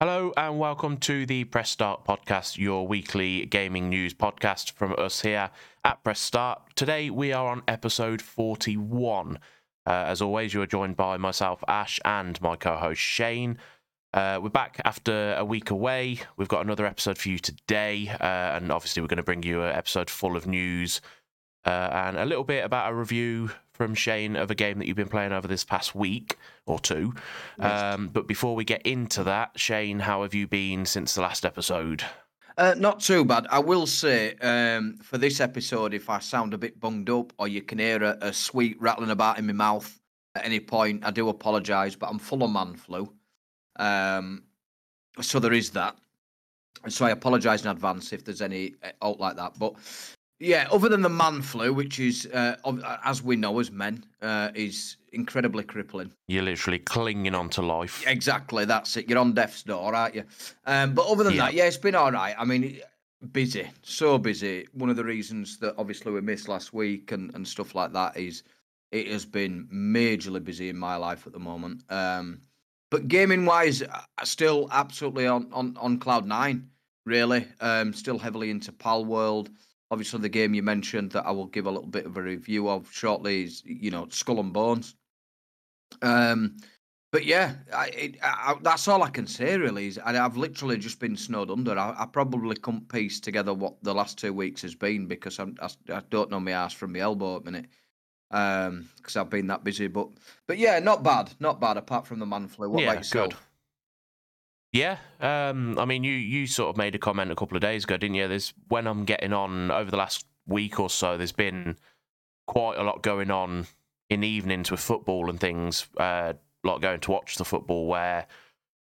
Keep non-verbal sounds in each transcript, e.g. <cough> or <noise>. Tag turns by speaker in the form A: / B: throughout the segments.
A: Hello and welcome to the Press Start podcast, your weekly gaming news podcast from us here at Press Start. Today we are on episode 41. Uh, as always, you are joined by myself, Ash, and my co host, Shane. Uh, we're back after a week away. We've got another episode for you today, uh, and obviously, we're going to bring you an episode full of news uh, and a little bit about a review from Shane of a game that you've been playing over this past week or two. Um, but before we get into that, Shane, how have you been since the last episode?
B: Uh, not too bad. I will say um, for this episode, if I sound a bit bunged up or you can hear a, a sweet rattling about in my mouth at any point, I do apologise, but I'm full of man flu. Um, so there is that. So I apologise in advance if there's any uh, out like that. But yeah, other than the man flu, which is, uh, as we know as men, uh, is incredibly crippling.
A: You're literally clinging on to life.
B: Exactly, that's it. You're on death's door, aren't you? Um, but other than
A: Yeah.
B: that, yeah, it's been all right. I mean, busy, so busy. One of the reasons that obviously we missed last week and, and stuff like that is it has been majorly busy in my life at the moment. Um, but gaming wise, still absolutely on, on, on cloud nine, really. Um, still heavily into Pal World. Obviously, the game you mentioned that I will give a little bit of a review of shortly is, you know, Skull and Bones. Um, but yeah, I, it, I, that's all I can say really. Is I, I've literally just been snowed under. I, I probably couldn't piece together what the last two weeks has been because I'm, I, I don't know my ass from my elbow at the minute. Um, because I've been that busy. But but yeah, not bad, not bad. Apart from the man flu. What
A: yeah,
B: about yourself?
A: good. Yeah, um, I mean, you you sort of made a comment a couple of days ago, didn't you? There's when I'm getting on over the last week or so. There's been quite a lot going on in evenings with football and things. Uh, lot going to watch the football where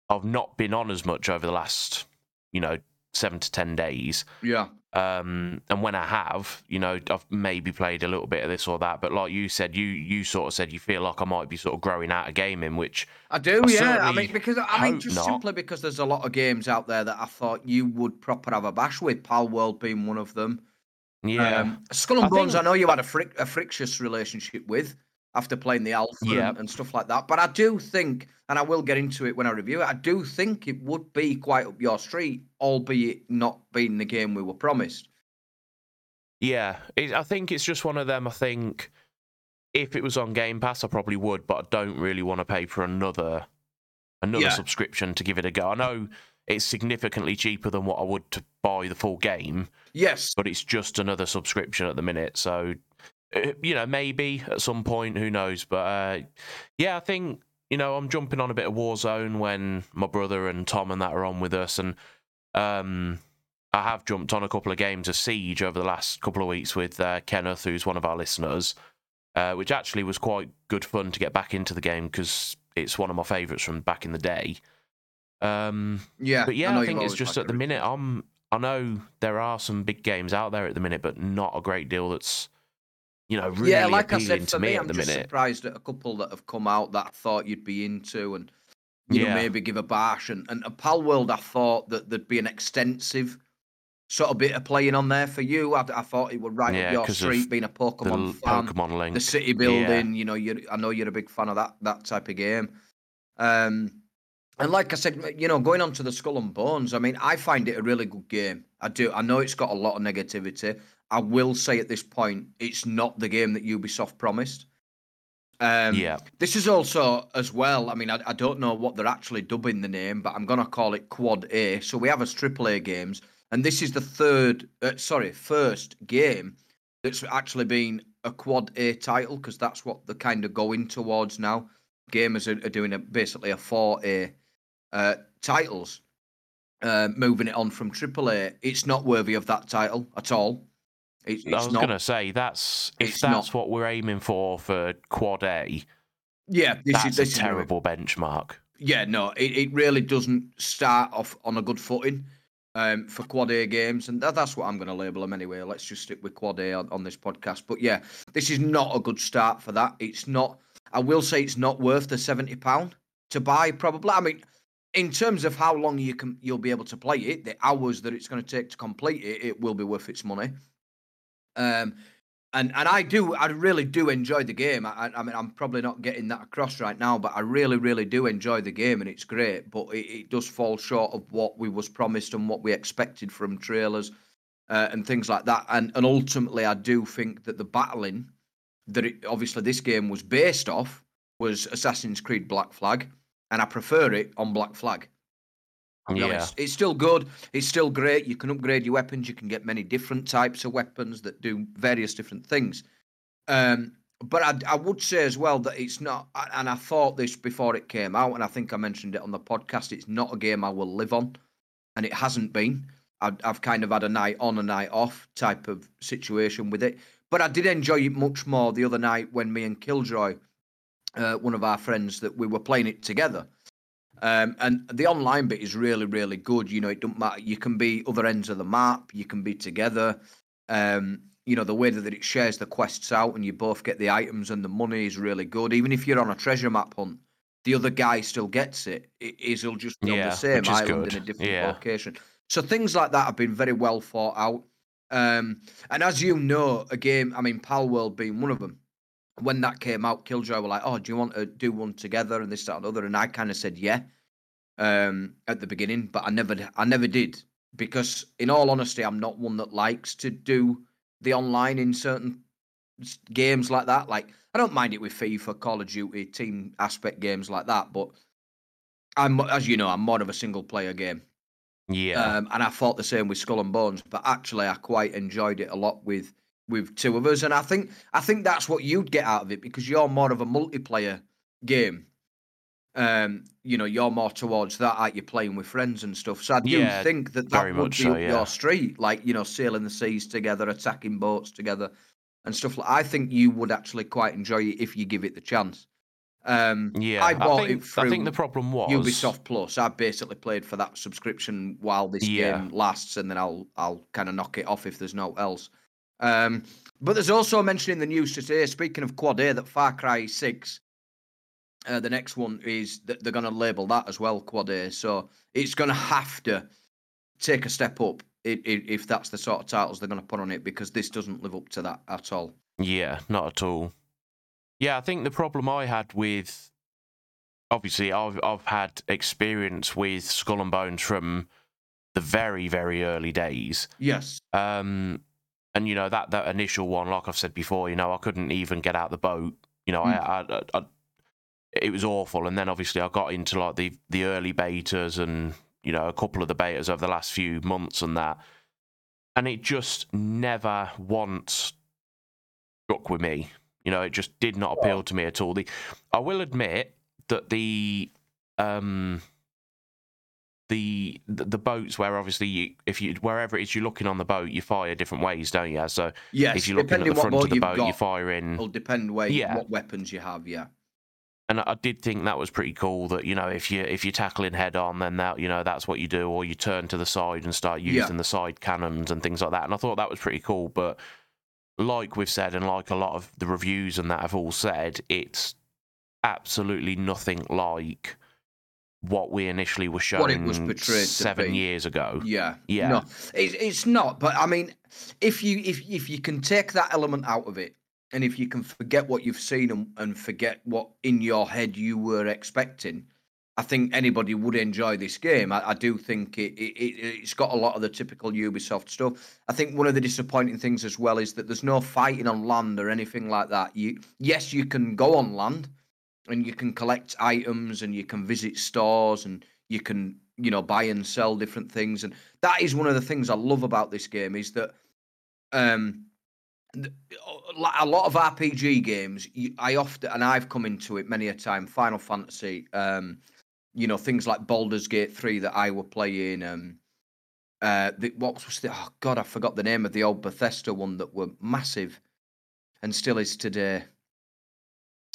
A: I've not been on as much over the last, you know, seven to ten days.
B: Yeah,
A: Um, and when I have, you know, I've maybe played a little bit of this or that. But like you said, you you sort of said you feel like I might be sort of growing out of gaming, which
B: I do.
A: I
B: yeah, I mean because I mean just
A: not.
B: simply because there's a lot of games out there that I thought you would proper have a bash with. Pal World being one of them.
A: yeah,
B: Um, Skull and
A: I
B: Bones, I
A: think-
B: know you had a, fric- a frictious relationship with after playing the Alpha
A: Yeah.
B: and, and stuff like that. But I do think, and I will get into it when I review it, I do think it would be quite up your street, albeit not being the game we were promised.
A: Yeah, it, I think it's just one of them. I think if it was on Game Pass, I probably would, but I don't really want to pay for another another
B: Yeah.
A: subscription to give it a go. I know it's significantly cheaper than what I would to buy the full game,
B: Yes.
A: but it's just another subscription at the minute. So, you know, maybe at some point, who knows? But uh, yeah, I think you know I'm jumping on a bit of Warzone when my brother and Tom and that are on with us, and um, I have jumped on a couple of games of Siege over the last couple of weeks with uh, Kenneth, who's one of our listeners, uh, which actually was quite good fun to get back into the game because it's one of my favourites from back in the day. Um,
B: Yeah.
A: but yeah,
B: know
A: I, think it's just at the minute I'm. I know there are some big games out there at the minute, but not a great deal that's you know really
B: yeah, like I
A: appealing
B: said,
A: to me,
B: me,
A: at
B: I'm
A: the
B: just
A: minute.
B: surprised at a couple that have come out that I thought you'd be into and you know maybe give a bash. And and a Pal World, I thought that there'd be an extensive sort of bit of playing on there for you. I, I thought it would right
A: Yeah,
B: up your street, being a Pokemon fan.
A: Pokemon Link,
B: the city
A: Yeah.
B: building. You know, you I know you're a big fan of that that type of game. Um, and like I said, you know, going on to the Skull and Bones, I mean, I find it a really good game. I do. I know it's got a lot of negativity. I will say at this point, it's not the game that Ubisoft promised. Um,
A: yeah,
B: This is also as well. I mean, I, I don't know what they're actually dubbing the name, but I'm gonna call it Quad A. So we have as AAA games, and this is the third, uh, sorry, first game that's actually been a Quad A title because that's what they're kind of going towards now. Gamers are, are doing a, basically a 4A uh, titles, uh, moving it on from AAA. It's not worthy of that title at all. It's,
A: I was gonna say that's if that's
B: not.
A: what we're aiming for for Quad A,
B: Yeah, this
A: that's
B: is this
A: a
B: is
A: terrible benchmark.
B: Yeah, no, it, it really doesn't start off on a good footing um, for quad A games, and that, that's what I'm going to label them anyway. Let's just stick with quad A on, on this podcast. But yeah, this is not a good start for that. It's not. I will say it's not worth the seventy pound to buy. Probably. I mean, in terms of how long you can you'll be able to play it, the hours that it's going to take to complete it, it will be worth its money. Um, and and I do, I really do enjoy the game. I, I mean, I'm probably not getting that across right now, but I really, really do enjoy the game, and it's great. But it, it does fall short of what we was promised and what we expected from trailers uh, and things like that. And and ultimately, I do think that the battling that it, obviously this game was based off was Assassin's Creed Black Flag, and I prefer it on Black Flag.
A: Yeah.
B: Honest. It's still good. It's still great. You can upgrade your weapons. You can get many different types of weapons that do various different things. Um, but I, I would say as well that it's not, and I thought this before it came out, and I think I mentioned it on the podcast. It's not a game I will live on, and it hasn't been. I've, I've kind of had a night on, a night off type of situation with it. But I did enjoy it much more the other night when me and Killjoy, uh, one of our friends, that we were playing it together. Um, and the online bit is really, really good. You know, it don't matter. You can be other ends of the map. You can be together. Um, you know, the way that it shares the quests out and you both get the items and the money is really good. Even if you're on a treasure map hunt, the other guy still gets it. it is he'll just be
A: Yeah,
B: on the same island
A: good.
B: in a different
A: Yeah.
B: location. So things like that have been very well thought out. Um, and as you know, a game, I mean, Pal World being one of them. When that came out, Killjoy were like, "Oh, do you want to do one together?" And this, that, and the other. And I kind of said, "Yeah," um, at the beginning, but I never, I never did because, in all honesty, I'm not one that likes to do the online in certain games like that. Like, I don't mind it with FIFA, Call of Duty, team aspect games like that, but I'm, as you know, I'm more of a single player game.
A: Yeah.
B: Um, and I thought the same with Skull and Bones, but actually, I quite enjoyed it a lot with with two of us, and I think I think that's what you'd get out of it because you're more of a multiplayer game. Um, you know, you're more towards that, aren't you, playing with friends and stuff. So I do
A: Yeah,
B: think that that would be
A: so, yeah.
B: your street, like you know, sailing the seas together, attacking boats together, and stuff. like I think you would actually quite enjoy it if you give it the chance. Um,
A: yeah.
B: I bought
A: think,
B: it
A: I think
B: through
A: the problem was
B: Ubisoft Plus. I basically played for that subscription while this
A: Yeah.
B: game lasts, and then I'll I'll kind of knock it off if there's no else. Um, but there's also a mention in the news today. Speaking of Quad A, that Far Cry Six, uh, the next one is that they're going to label that as well Quad A. So it's going to have to take a step up if, if that's the sort of titles they're going to put on it, because this doesn't live up to that at all.
A: Yeah, not at all. Yeah, I think the problem I had with obviously I've I've had experience with Skull and Bones from the very very early days.
B: Yes.
A: Um, and you know that that initial one, like I've said before, you know I couldn't even get out the boat. You know, I, I, I, I it was awful. And then obviously I got into like the the early betas and you know a couple of the betas over the last few months and that, and it just never once struck with me. You know, it just did not appeal to me at all. The I will admit that the um the the boats where obviously you, if you wherever it is you're looking on the boat you fire different ways don't you so
B: Yes.
A: if you're looking at the front of the boat you
B: got,
A: fire in
B: will depend where
A: Yeah.
B: what weapons you have. Yeah.
A: and I did think that was pretty cool that you know if you if you're tackling head on then that you know that's what you do or you turn to the side and start
B: Yeah.
A: using the side cannons and things like that and I thought that was pretty cool but like we've said and like a lot of the reviews and that have all said it's absolutely nothing like what we initially were shown
B: What it was portrayed
A: seven years ago
B: Yeah,
A: Yeah.
B: No, it's it's not. But I mean, if you if if you can take that element out of it, and if you can forget what you've seen and, and forget what in your head you were expecting, I think anybody would enjoy this game. I, I do think it, it, it it's got a lot of the typical Ubisoft stuff. I think one of the disappointing things as well is that there's no fighting on land or anything like that. You yes, you can go on land and you can collect items and you can visit stores and you can you know buy and sell different things. And that is one of the things i love about this game is that um a lot of rpg games i often and i've come into it many a time final fantasy um you know things like Baldur's Gate 3 that i were playing um uh the, what was the oh god i forgot the name of the old bethesda one that were massive and still is today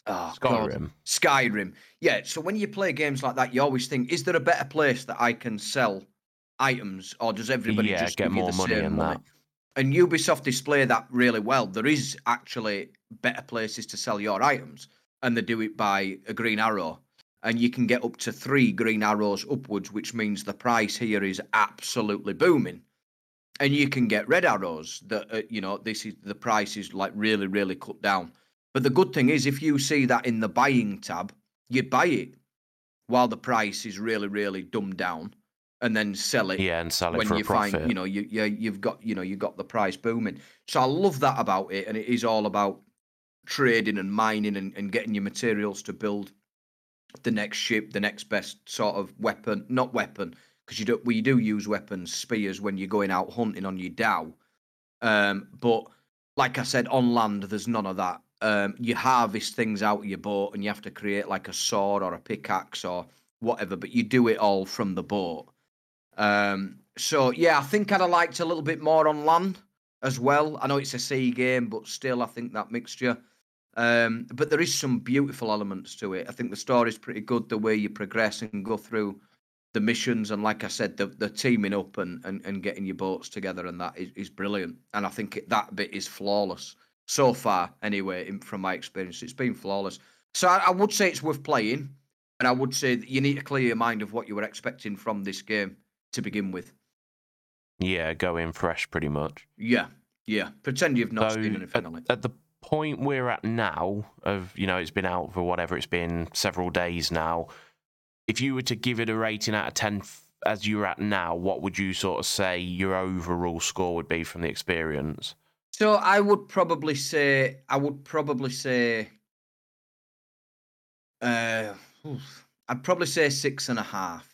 B: oh God.
A: Skyrim
B: Skyrim. Yeah, so when you play games like that, you always think, is there a better place that I can sell items, or does everybody
A: Yeah,
B: just
A: get more
B: the
A: money and
B: money?
A: that.
B: And Ubisoft display that really well. There is actually better places to sell your items, and they do it by a green arrow. And you can get up to three green arrows upwards, which means the price here is absolutely booming. and you can get red arrows that uh, you know this is the price is like really really cut down. But the good thing is, if you see that in the buying tab, you buy it while the price is really really dumbed down, and then sell it.
A: Yeah, and sell it
B: when
A: for
B: you
A: a profit.
B: find you know you, you you've got you know you've got the price booming. So I love that about it, and it is all about trading and mining and, and getting your materials to build the next ship, the next best sort of weapon, not weapon, because you do we do use weapons, spears when you're going out hunting on your dhow. Um, but like I said, on land there's none of that. Um, you harvest things out of your boat and you have to create like a sword or a pickaxe or whatever, but you do it all from the boat. Um, so yeah, I think I'd have liked a little bit more on land as well. I know it's a sea game, but still, I think that mixture. Um, but there is some beautiful elements to it. I think the story's pretty good. The way you progress and go through the missions, and like I said, the the teaming up and and, and getting your boats together and that is, is brilliant. And I think it, that bit is flawless so far. Anyway, in, from my experience, it's been flawless. So I, I would say it's worth playing, and I would say that you need to clear your mind of what you were expecting from this game to begin with.
A: yeah, go in fresh, pretty much.
B: Yeah, yeah. Pretend you've not
A: So
B: seen anything
A: at,
B: on it.
A: at the point we're at now, of you know, it's been out for whatever it's been, several days now. If you were to give it a rating out of ten, as you're at now, what would you sort of say your overall score would be from the experience?
B: So I would probably say I would probably say uh oof, I'd probably say six and a half.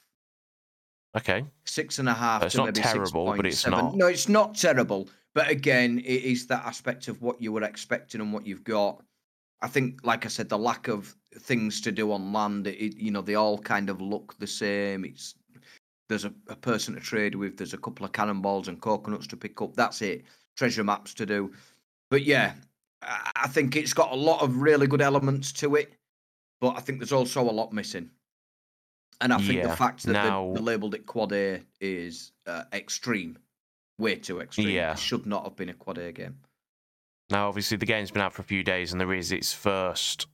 A: Okay,
B: Six and a half
A: It's not terrible, but it's
B: 6.7.
A: not-
B: No, it's not terrible. But again, it is that aspect of what you were expecting and what you've got. I think, like I said, the lack of things to do on land, it, you know, they all kind of look the same. It's there's a, a person to trade with, there's a couple of cannonballs and coconuts to pick up. That's it. Treasure maps to do. But yeah, I think it's got a lot of really good elements to it, but I think there's also a lot missing. And I think
A: Yeah,
B: the fact that they-
A: now-
B: they labelled it quad A is uh, extreme, way too extreme.
A: Yeah.
B: It should not have been a quad A game.
A: now obviously the game's been out for a few days, and there is its first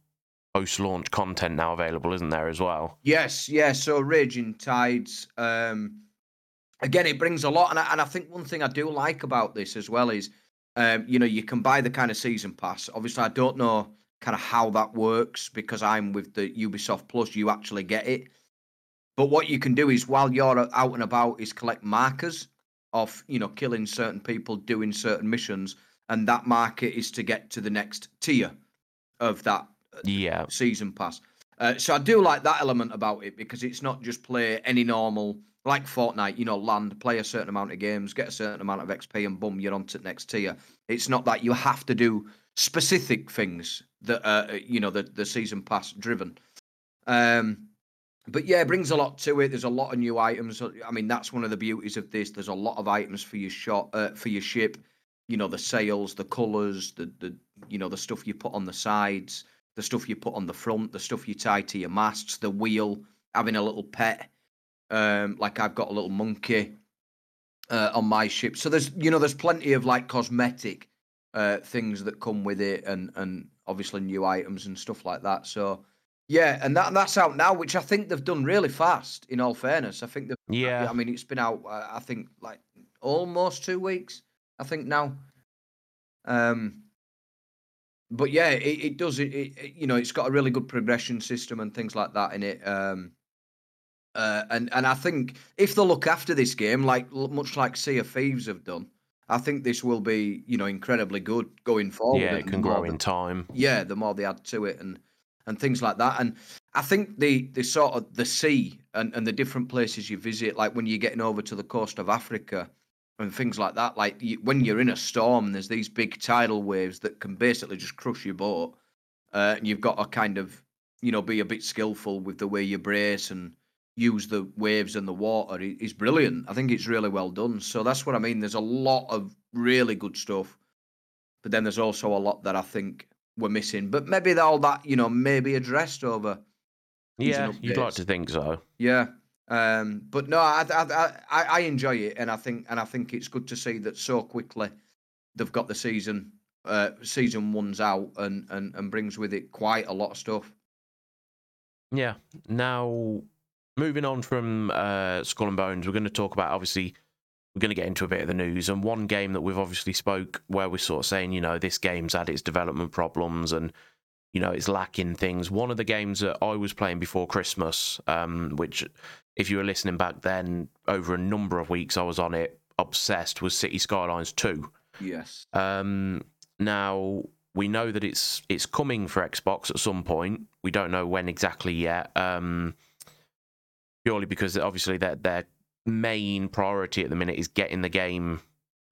A: post-launch content now available, isn't there as well?
B: Yes, yeah. So Raging Tides. Um, again, it brings a lot, and I, and I think one thing I do like about this as well is, um, you know, you can buy the kind of season pass. Obviously, I don't know kind of how that works because I'm with the Ubisoft Plus. You actually get it, but what you can do is while you're out and about is collect markers of you know killing certain people, doing certain missions, and that marker is to get to the next tier of that
A: Yeah,
B: season pass. Uh, so I do like that element about it because it's not just play any normal like Fortnite, you know, land, play a certain amount of games, get a certain amount of XP, and boom, you're on to the next tier. It's not that you have to do specific things that uh, you know the the season pass driven. Um, but yeah, it brings a lot to it. There's a lot of new items. I mean, that's one of the beauties of this. There's a lot of items for your shot uh, for your ship. You know, the sails, the colours, the the you know the stuff you put on the sides the stuff you put on the front, the stuff you tie to your masts, the wheel, having a little pet. Um, like I've got a little monkey uh, on my ship. So there's you know there's plenty of like cosmetic uh, things that come with it, and and obviously new items and stuff like that. So yeah, and that that's out now, which I think they've done really fast. In all fairness, I think they've.
A: yeah.
B: I mean, it's been out. uh, I think like almost two weeks. I think now. Um, but yeah, it, it does. It, it, it- you know, it's got a really good progression system and things like that in it. Um, uh, and and I think if they look after this game, like much like Sea of Thieves have done, I think this will be you know incredibly good going forward.
A: yeah, it can grow in time.
B: yeah, the more they add to it and and things like that. And I think the the sort of the sea and, and the different places you visit, like when you're getting over to the coast of Africa and things like that, like you, when you're in a storm, there's these big tidal waves that can basically just crush your boat, uh, and you've got to kind of you know be a bit skillful with the way you brace and use the waves and the water is brilliant. I think it's really well done. So that's what I mean. There's a lot of really good stuff, but then there's also a lot that I think we're missing. But maybe all that you know may be addressed over.
A: Yeah, you'd like to think so.
B: Yeah. Um, but no, I, I I I enjoy it, and I think and I think it's good to see that so quickly they've got the season uh season one's out and and and brings with it quite a lot of stuff.
A: Yeah. Now, moving on from uh, Skull and Bones, we're going to talk about obviously we're going to get into a bit of the news. And one game that we've obviously spoke where we're sort of saying, you know, this game's had its development problems and you know it's lacking things. One of the games that I was playing before Christmas, um, which if you were listening back then, over a number of weeks I was on it, obsessed, was City Skylines Two.
B: Yes.
A: Um, now we know that it's it's coming for Xbox at some point. We don't know when exactly yet. Um, purely because obviously their their main priority at the minute is getting the game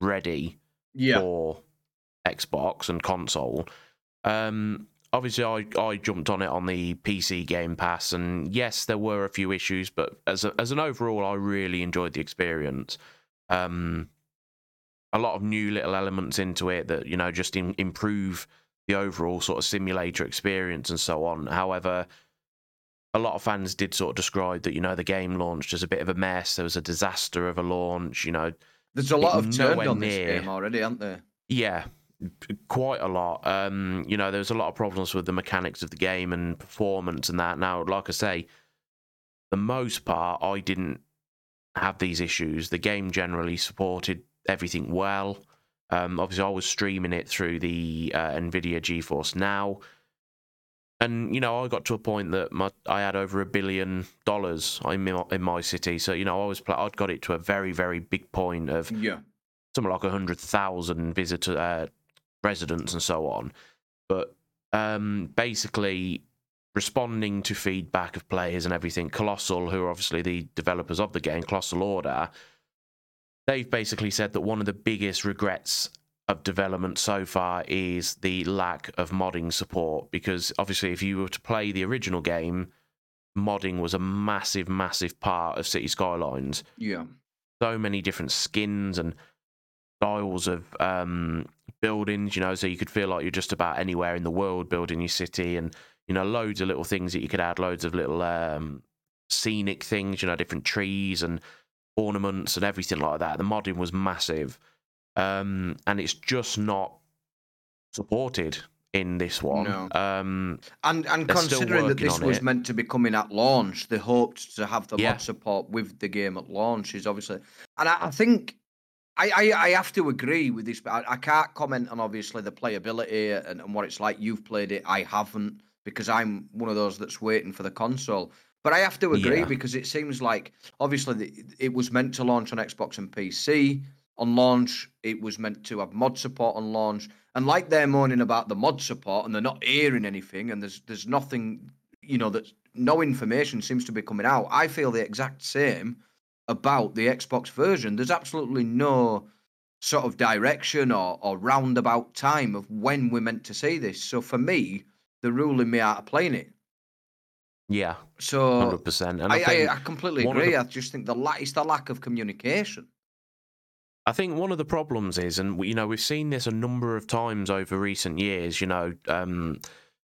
A: ready
B: Yeah.
A: for Xbox and console. Um, obviously, I, I jumped on it on the PC Game Pass, and yes, there were a few issues, but as a, as an overall, I really enjoyed the experience. Um, a lot of new little elements into it that you know just in, improve the overall sort of simulator experience and so on. However, a lot of fans did sort of describe that you know the game launched as a bit of a mess. There was a disaster of a launch. You know,
B: There's a lot of turned on this game already, aren't there?
A: yeah, quite a lot. Um, you know, there was a lot of problems with the mechanics of the game and performance and that. Now, like I say, the most part, I didn't have these issues. The game generally supported everything well. Um, obviously, I was streaming it through the uh, NVIDIA GeForce Now. And you know, I got to a point that my I had over a billion dollars in my, in my city, so you know, I was I'd got it to a very very big point of
B: Yeah.
A: something like 100,000 visitor uh, residents and so on. But um, basically, responding to feedback of players and everything, Colossal, who are obviously the developers of the game, Colossal Order, they've basically said that one of the biggest regrets of development so far is the lack of modding support. Because obviously, if you were to play the original game, modding was a massive, massive part of City Skylines
B: Yeah.
A: so many different skins and styles of um, buildings, you know, so you could feel like you're just about anywhere in the world building your city and, you know, loads of little things that you could add, loads of little um, scenic things, you know, different trees and ornaments and everything like that. The modding was massive. Um, and it's just not supported in this one.
B: No.
A: Um,
B: And and considering that this was
A: it.
B: meant to be coming at launch, they hoped to have the
A: Yeah.
B: mod support with the game at launch. Is obviously, and I, I think I, I I have to agree with this. But I, I can't comment on obviously the playability and, and what it's like. You've played it, I haven't, because I'm one of those that's waiting for the console. But I have to agree
A: Yeah.
B: because it seems like obviously the, it was meant to launch on Xbox and PC. On launch, it was meant to have mod support on launch. And like they're moaning about the mod support and they're not hearing anything and there's there's nothing, you know, that no information seems to be coming out. I feel the exact same about the Xbox version. There's absolutely no sort of direction or, or roundabout time of when we're meant to see this. So for me, they're ruling me out of playing it.
A: yeah,
B: So
A: 100%. And
B: I,
A: I,
B: I, I completely
A: of the-
B: agree. I just think the la- it's the lack of communication.
A: I think one of the problems is, and you know, we've seen this a number of times over recent years. You know, um,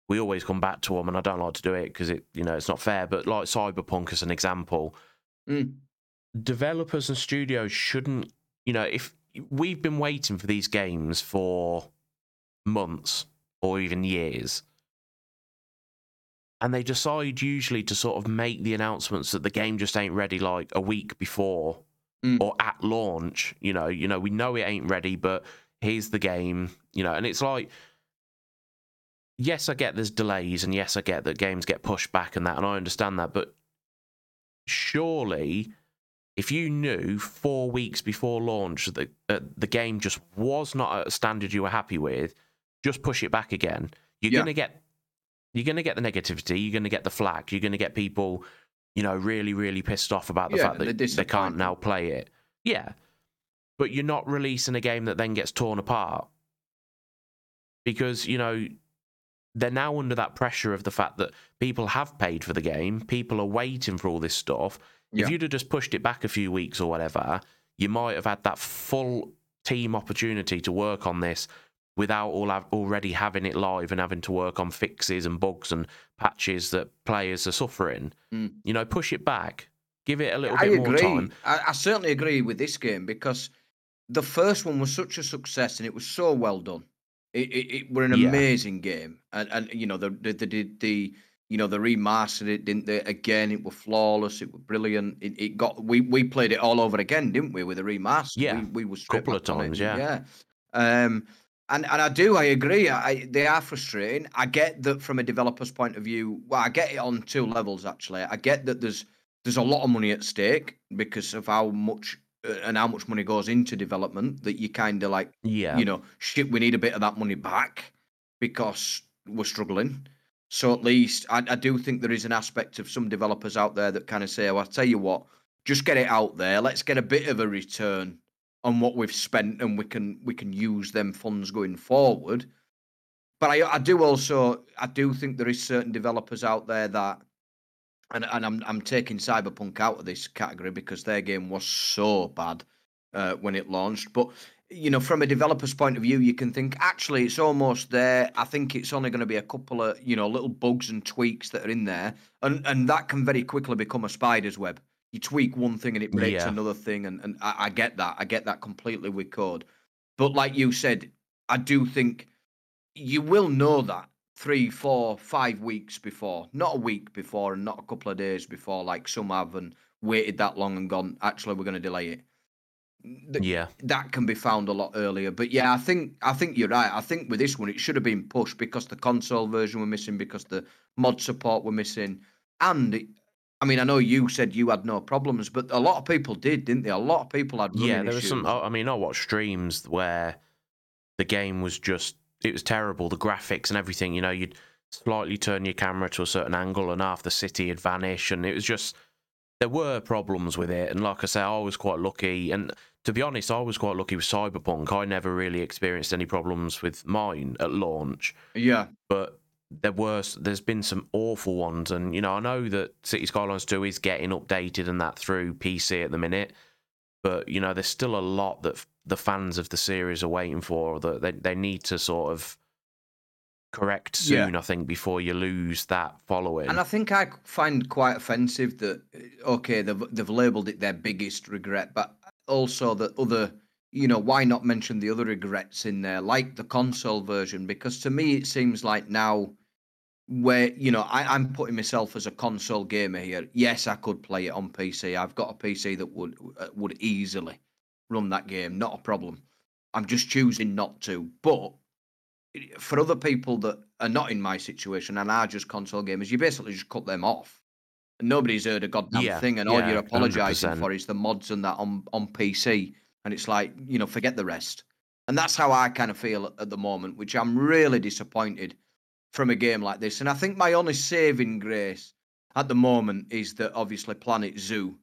A: we always come back to them, and I don't like to do it because it, you know, it's not fair. But like Cyberpunk as an example,
B: Mm.
A: developers and studios shouldn't, you know, if we've been waiting for these games for months or even years. And they decide usually to sort of make the announcements that the game just ain't ready like a week before
B: Mm.
A: or at launch. You know, you know, we know it ain't ready, but here's the game. You know, and it's like, yes, I get there's delays, and yes, I get that games get pushed back and that, and I understand that, but surely. If you knew four weeks before launch that uh, the game just was not at a standard you were happy with, just push it back again. You're
B: Yeah.
A: gonna get you're gonna get the negativity. You're gonna get the flack. You're gonna get people, you know, really really pissed off about the
B: Yeah,
A: fact that they can't now play it. Yeah, but you're not releasing a game that then gets torn apart because you know they're now under that pressure of the fact that people have paid for the game. People are waiting for all this stuff.
B: Yeah.
A: If you'd have just pushed it back a few weeks or whatever, you might have had that full team opportunity to work on this without all have, already having it live and having to work on fixes and bugs and patches that players are suffering.
B: Mm.
A: You know, push it back, give it a little
B: I
A: bit more time.
B: I, I certainly agree with this game because the first one was such a success and it was so well done. It, it, it were an
A: Yeah.
B: amazing game, and and you know the the the, the, the You know, they remastered it, didn't they? Again, it was flawless. It was brilliant. It, it got we we played it all over again, didn't we? With a remaster.
A: Yeah,
B: we, we were
A: couple of times. Yeah,
B: yeah. Um, and and I do, I agree. I, they are frustrating. I get that from a developer's point of view. Well, I get it on two levels actually. I get that there's there's a lot of money at stake because of how much uh, and how much money goes into development that you kind of like,
A: yeah,
B: you know, shit, we need a bit of that money back because we're struggling. So at least I, I do think there is an aspect of some developers out there that kind of say, oh, I'll tell you what, just get it out there. Let's get a bit of a return on what we've spent, and we can we can use them funds going forward." But I, I do also I do think there is certain developers out there that and and I'm I'm taking Cyberpunk out of this category because their game was so bad uh, when it launched. But you know, from a developer's point of view, you can think actually it's almost there. I think it's only going to be a couple of you know little bugs and tweaks that are in there, and and that can very quickly become a spider's web. You tweak one thing and it breaks
A: Yeah.
B: another thing, and and I, I get that. I get that completely with code. But like you said, I do think you will know that three, four, five weeks before, not a week before, and not a couple of days before, like some have, and waited that long and gone. Actually, we're going to delay it. Th-
A: yeah,
B: that can be found a lot earlier. But yeah, I think I think you're right. I think with this one, it should have been pushed because the console version were missing, because the mod support were missing, and it, I mean, I know you said you had no problems, but a lot of people did, didn't they? A lot of people had
A: yeah. There was some. I I mean, I watched streams where the game was just it was terrible. The graphics and everything. You know, you'd slightly turn your camera to a certain angle, and half the city had vanished, and it was just there were problems with it. And like I say, I was quite lucky. And to be honest, I was quite lucky with Cyberpunk. I never really experienced any problems with mine at launch.
B: Yeah,
A: but there were there's been some awful ones and you know I know that City Skylines 2 is getting updated and that through PC at the minute but you know there's still a lot that the fans of the series are waiting for that they, they need to sort of correct
B: Yeah.
A: soon I think before you lose that following
B: And I think I find quite offensive that okay, they've they've labelled it their biggest regret, but also that other, you know, why not mention the other regrets in there, like the console version? Because to me, it seems like now, where you know, I, I'm putting myself as a console gamer here. Yes, I could play it on PC. I've got a PC that would uh, would easily run that game, not a problem. I'm just choosing not to, but for other people that are not in my situation and are just console gamers, you basically just cut them off. And nobody's heard a goddamn
A: Yeah,
B: thing, and all
A: yeah,
B: you're apologising for is the mods and that on, on PC. And it's like, you know, forget the rest. And that's how I kind of feel at the moment, which I'm really disappointed from a game like this. And I think my only saving grace at the moment is that obviously Planet Zoo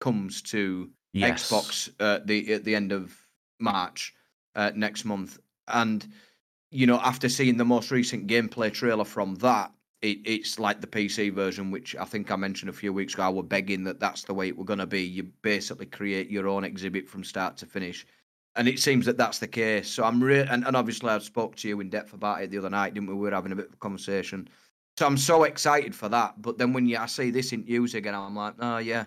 B: comes to
A: yes
B: Xbox uh, the at the end of March uh, next month, and you know after seeing the most recent gameplay trailer from that, it, it's like the PC version, which I think I mentioned a few weeks ago. I were begging that that's the way it were going to be. You basically create your own exhibit from start to finish, and it seems that that's the case. So I'm real, and, and obviously I spoke to you in depth about it the other night, didn't we? We were having a bit of a conversation. So I'm so excited for that. But then when you I see this in news again, I'm like, oh yeah,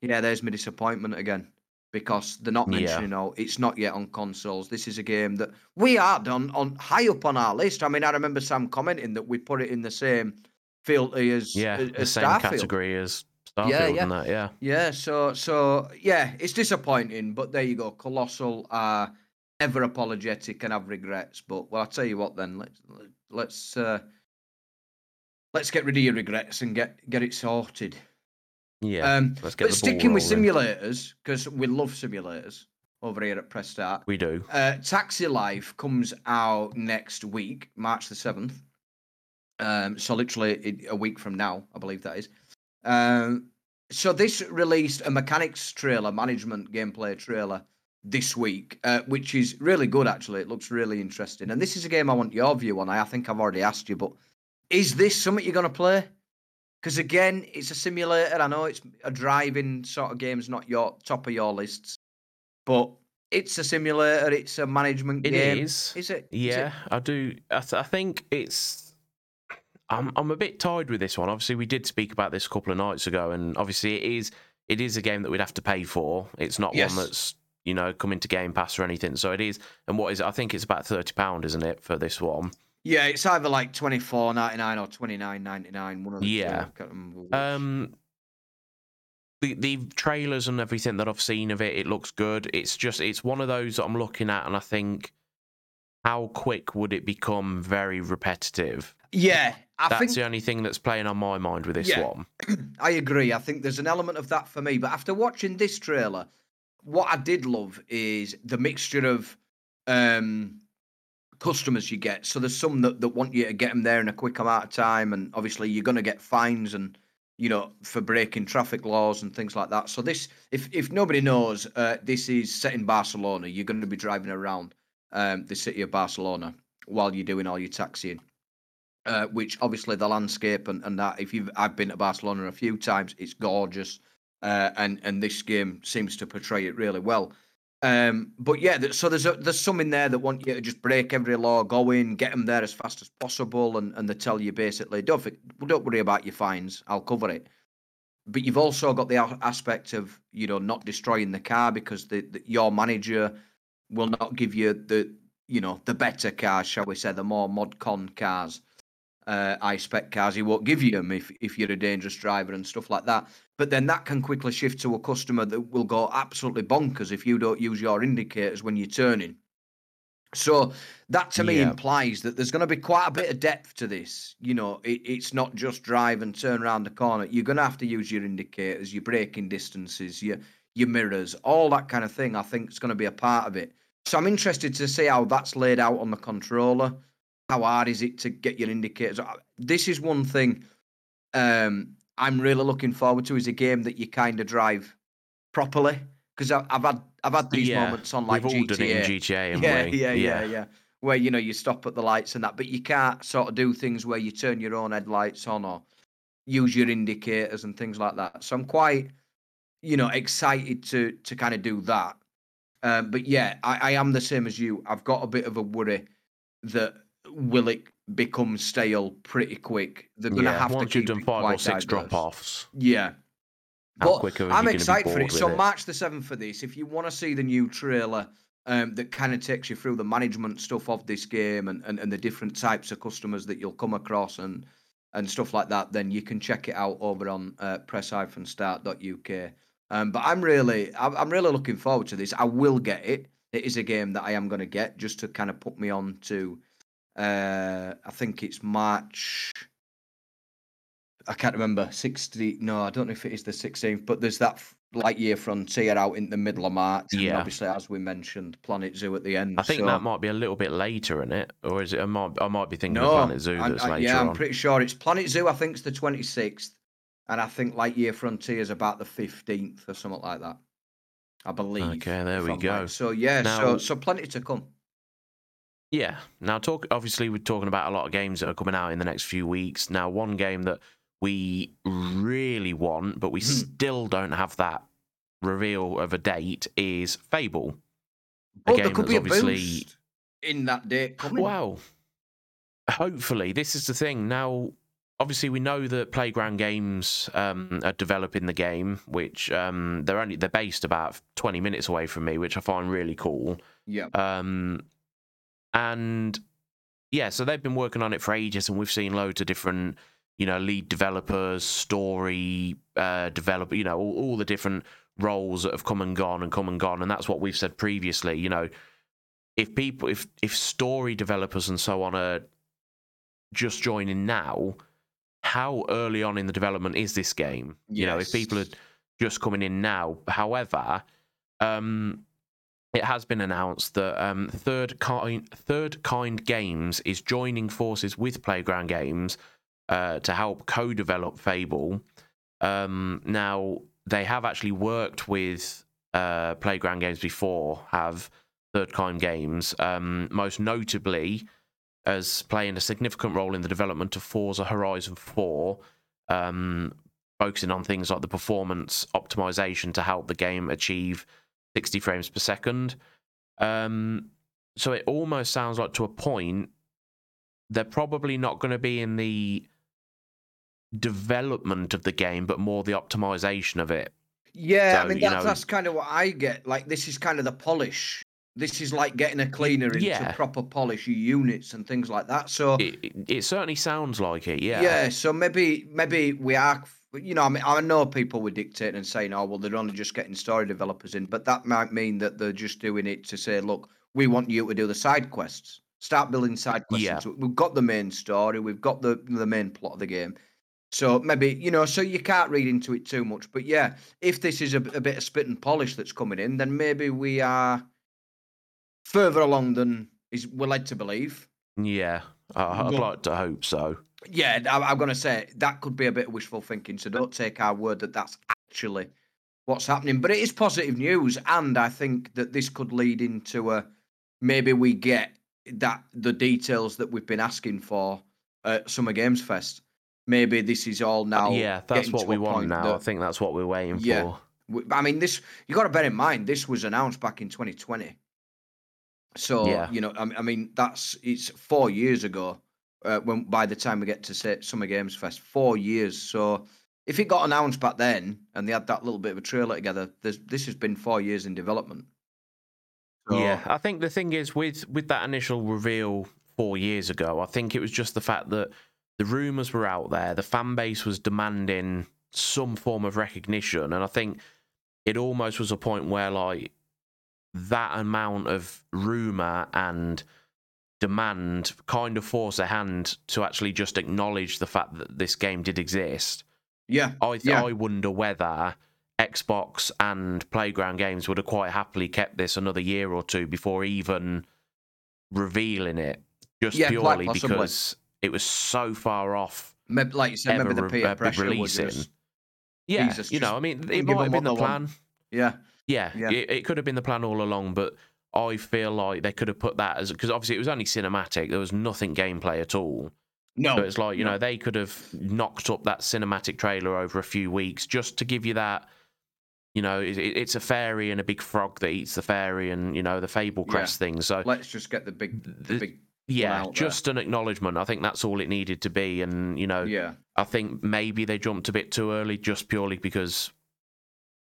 B: yeah, there's my disappointment again because they're not
A: Yeah.
B: mentioning. Oh, it's not yet on consoles. This is a game that we had on on high up on our list. I mean, I remember Sam commenting that we put it in the same filter as
A: yeah
B: as,
A: the
B: as
A: same
B: Starfield.
A: category as Starfield
B: Yeah, yeah.
A: and that yeah
B: Yeah, so so yeah, it's disappointing, but there you go. Colossal are ever apologetic and have regrets. But well, I'll tell you what then. Let's let's uh, let's get rid of your regrets and get get it sorted.
A: yeah
B: Um,
A: let's get
B: but sticking with simulators because we love simulators over here at Press Start.
A: we do
B: Uh, Taxi Life comes out next week, March the seventh. Um, so literally a week from now, I believe that is. Um, so this released a mechanics trailer, management gameplay trailer this week, uh, which is really good. Actually, it looks really interesting. And this is a game I want your view on. I think I've already asked you, but is this something you're going to play? Because again, it's a simulator. I know it's a driving sort of game. It's not your top of your lists, but it's a simulator. It's a management
A: It
B: game.
A: is.
B: Is it-
A: Yeah, I do. I, th- I think it's. I'm I'm a bit tired with this one. Obviously, we did speak about this a couple of nights ago, and obviously, it is it is a game that we'd have to pay for. It's not
B: Yes.
A: one that's you know coming to Game Pass or anything. So it is. And what is it? I think it's about thirty pound, isn't it, for this one?
B: Yeah, it's either like twenty four ninety nine or twenty nine ninety nine. One of the
A: Yeah.
B: two. I can't.
A: Um, the the trailers and everything that I've seen of it, it looks good. It's just it's one of those that I'm looking at, and I think, how quick would it become very repetitive?
B: Yeah, I
A: That's
B: think
A: the only thing that's playing on my mind with this
B: Yeah.
A: one. <clears throat>
B: I agree. I think there's an element of that for me. But after watching this trailer, what I did love is the mixture of um, customers you get. So there's some that, that want you to get them there in a quick amount of time, and obviously you're going to get fines and you know for breaking traffic laws and things like that. So this, if if nobody knows, uh, this is set in Barcelona. You're going to be driving around um, the city of Barcelona while you're doing all your taxiing uh, which obviously the landscape and, and that if you've I've been to Barcelona a few times, it's gorgeous, uh, and and this game seems to portray it really well. Um, but yeah, so there's a, there's some in there that want you to just break every law, go in, get them there as fast as possible, and, and they tell you basically don't don't worry about your fines, I'll cover it. But you've also got the aspect of you know not destroying the car because the, the your manager will not give you the you know the better cars, shall we say, the more mod con cars uh, high spec cars. He won't give you them if, if you're a dangerous driver and stuff like that. But then that can quickly shift to a customer that will go absolutely bonkers if you don't use your indicators when you're turning. So that to me
A: Yeah.
B: implies that there's going to be quite a bit of depth to this. You know, it, it's not just drive and turn around the corner. You're going to have to use your indicators, your braking distances, your your mirrors, all that kind of thing. I think it's going to be a part of it. So I'm interested to see how that's laid out on the controller. How hard is it to get your indicators? This is one thing um, I'm really looking forward to. Is a game that you kind of drive properly because I've had I've had these
A: yeah,
B: moments on like
A: we've all
B: GTA.
A: done it in GTA, and
B: yeah, yeah, yeah, yeah. Where you know you stop at the lights and that, but you can't sort of do things where you turn your own headlights on or use your indicators and things like that. So I'm quite, you know, excited to to kind of do that. Um, but yeah, I, I am the same as you. I've got a bit of a worry that will it become stale pretty quick. They're gonna
A: Yeah,
B: have to
A: once
B: keep
A: you've done five or six
B: diverse.
A: drop offs,
B: Yeah.
A: how
B: But I'm
A: going to
B: excited for it. So
A: it?
B: March the 7th for this. If you want to see the new trailer um, that kind of takes you through the management stuff of this game and, and, and the different types of customers that you'll come across and and stuff like that, then you can check it out over on uh, press-start.uk. Um, but I'm really, I'm really looking forward to this. I will get it. It is a game that I am going to get just to kind of put me on to. Uh, I think it's March. I can't remember. 60. No, I don't know if it is the 16th, but there's that f- Lightyear Frontier out in the middle of March.
A: Yeah.
B: obviously, as we mentioned, Planet Zoo at the end.
A: I think
B: so-
A: that might be a little bit later in it, or is it? I might, I might be thinking of
B: No,
A: Planet Zoo that's
B: I-
A: later
B: yeah, I'm
A: on.
B: pretty sure it's Planet Zoo. I think it's the 26th, and I think Lightyear Frontier is about the 15th or something like that. I believe.
A: Okay, there we
B: I'm right.
A: go.
B: So yeah,
A: Now-
B: so so plenty to come.
A: Yeah. Now, talk. Obviously, we're talking about a lot of games that are coming out in the next few weeks. Now, one game that we really want, but we
B: Hmm.
A: still don't have that reveal of a date is Fable. A
B: But
A: game
B: there could
A: that's
B: be a
A: obviously
B: boost in that date coming.
A: Well, hopefully, this is the thing. Now, obviously, we know that Playground Games um, are developing the game, which um, they're only they're based about twenty minutes away from me, which I find really cool.
B: Yeah.
A: Um, and yeah, so they've been working on it for ages, and we've seen loads of different, you know, lead developers, story uh, developer, you know, all, all the different roles that have come and gone and come and gone, and that's what we've said previously. You know, if people, if if story developers and so on are just joining now, how early on in the development is this game? You know, if people are just coming in now. However, um, it has been announced that um, Third Kind Third Kind Games is joining forces with Playground Games uh, to help co-develop Fable. Um, now they have actually worked with uh, Playground Games before. Have Third Kind Games, um, most notably as playing a significant role in the development of Forza Horizon 4, um, focusing on things like the performance optimization to help the game achieve 60 frames per second. Um, so it almost sounds like to a point they're probably not going to be in the development of the game, but more the optimization of it.
B: Yeah,
A: So,
B: I mean
A: you
B: that's
A: know-
B: that's kind of what I get. Like this is kind of the polish This is like getting a cleaner into
A: yeah.
B: proper polish your units and things like that. So
A: It, it, it certainly sounds like it. Yeah.
B: yeah, so maybe maybe we are. You know, I mean, I know people were dictating and saying, "Oh, well, they're only just getting story developers in," but that might mean that they're just doing it to say, "Look, we want you to do the side quests. Start building side quests.
A: Yeah.
B: We've got the main story. We've got the the main plot of the game. So maybe you know, so you can't read into it too much. But yeah, if this is a, a bit of spit and polish that's coming in, then maybe we are further along than is we're led to believe.
A: Yeah. I, I'd
B: But-
A: like to hope so.
B: Yeah, I, I'm going to say that could be a bit of wishful thinking. So don't take our word that that's actually what's happening. But it is positive news, and I think that this could lead into a maybe we get that the details that we've been asking for at Summer Games Fest. Maybe this is all uh, now.
A: yeah, that's what we want now. I think that's what we're waiting
B: Yeah.
A: for.
B: I mean, this you got to bear in mind. This was announced back in 2020. So
A: Yeah.
B: you know, I, I mean, that's it's four years ago. Uh, when by the time we get to say Summer Games Fest, four years. So if it got announced back then and they had that little bit of a trailer together, this has been four years in development. So,
A: Yeah, I think the thing is with with that initial reveal four years ago, I think it was just the fact that the rumors were out there, the fan base was demanding some form of recognition, and I think it almost was a point where like that amount of rumor and demand kind of force a hand to actually just acknowledge the fact that this game did exist.
B: yeah,
A: I th-
B: Yeah.
A: I wonder whether Xbox and Playground Games would have quite happily kept this another year or two before even revealing it, just
B: Yeah,
A: purely because it was so far off.
B: like you said, maybe the
A: re-
B: peer
A: uh, be
B: pressure was
A: releasing.
B: just,
A: Yeah,
B: Jesus,
A: you know, I mean, it might have been the
B: what they want.
A: plan.
B: yeah,
A: Yeah,
B: Yeah.
A: It, it could have been the plan all along, but I feel like they could have put that as because obviously it was only cinematic. There was nothing gameplay at all.
B: no,
A: So it's like, you
B: no.
A: know, they could have knocked up that cinematic trailer over a few weeks just to give you that, you know, it, it- it's a fairy and a big frog that eats the fairy and, you know, the Fable
B: Yeah.
A: Crest thing. So,
B: let's just get the big, the big,
A: yeah,
B: out there.
A: just an acknowledgement. I think that's all it needed to be. And, you know,
B: yeah,
A: I think maybe they jumped a bit too early just purely because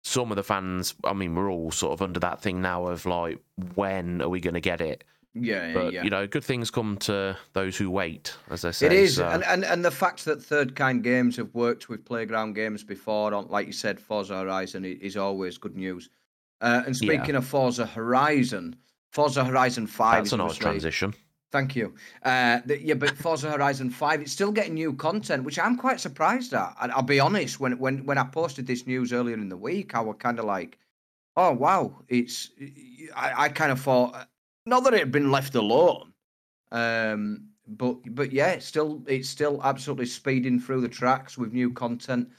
A: some of the fans, I mean, we're all sort of under that thing now of like, when are we going to get it?
B: yeah,
A: But,
B: yeah.
A: you know, good things come to those who wait, as they say.
B: It is,
A: so-
B: and, and and the fact that Third Kind Games have worked with Playground Games before, on like you said, Forza Horizon is always good news. Uh, and
A: Yeah.
B: speaking of Forza Horizon, Forza Horizon Five
A: that's
B: is
A: a nice
B: obviously-
A: transition.
B: Thank you. Uh, the, yeah, but Forza Horizon Five, it's still getting new content, which I'm quite surprised at. And I'll be honest, when when when I posted this news earlier in the week, I was kind of like, "Oh wow!" It's I, I kind of thought not that it had been left alone, um, but but yeah, it's still it's still absolutely speeding through the tracks with new content.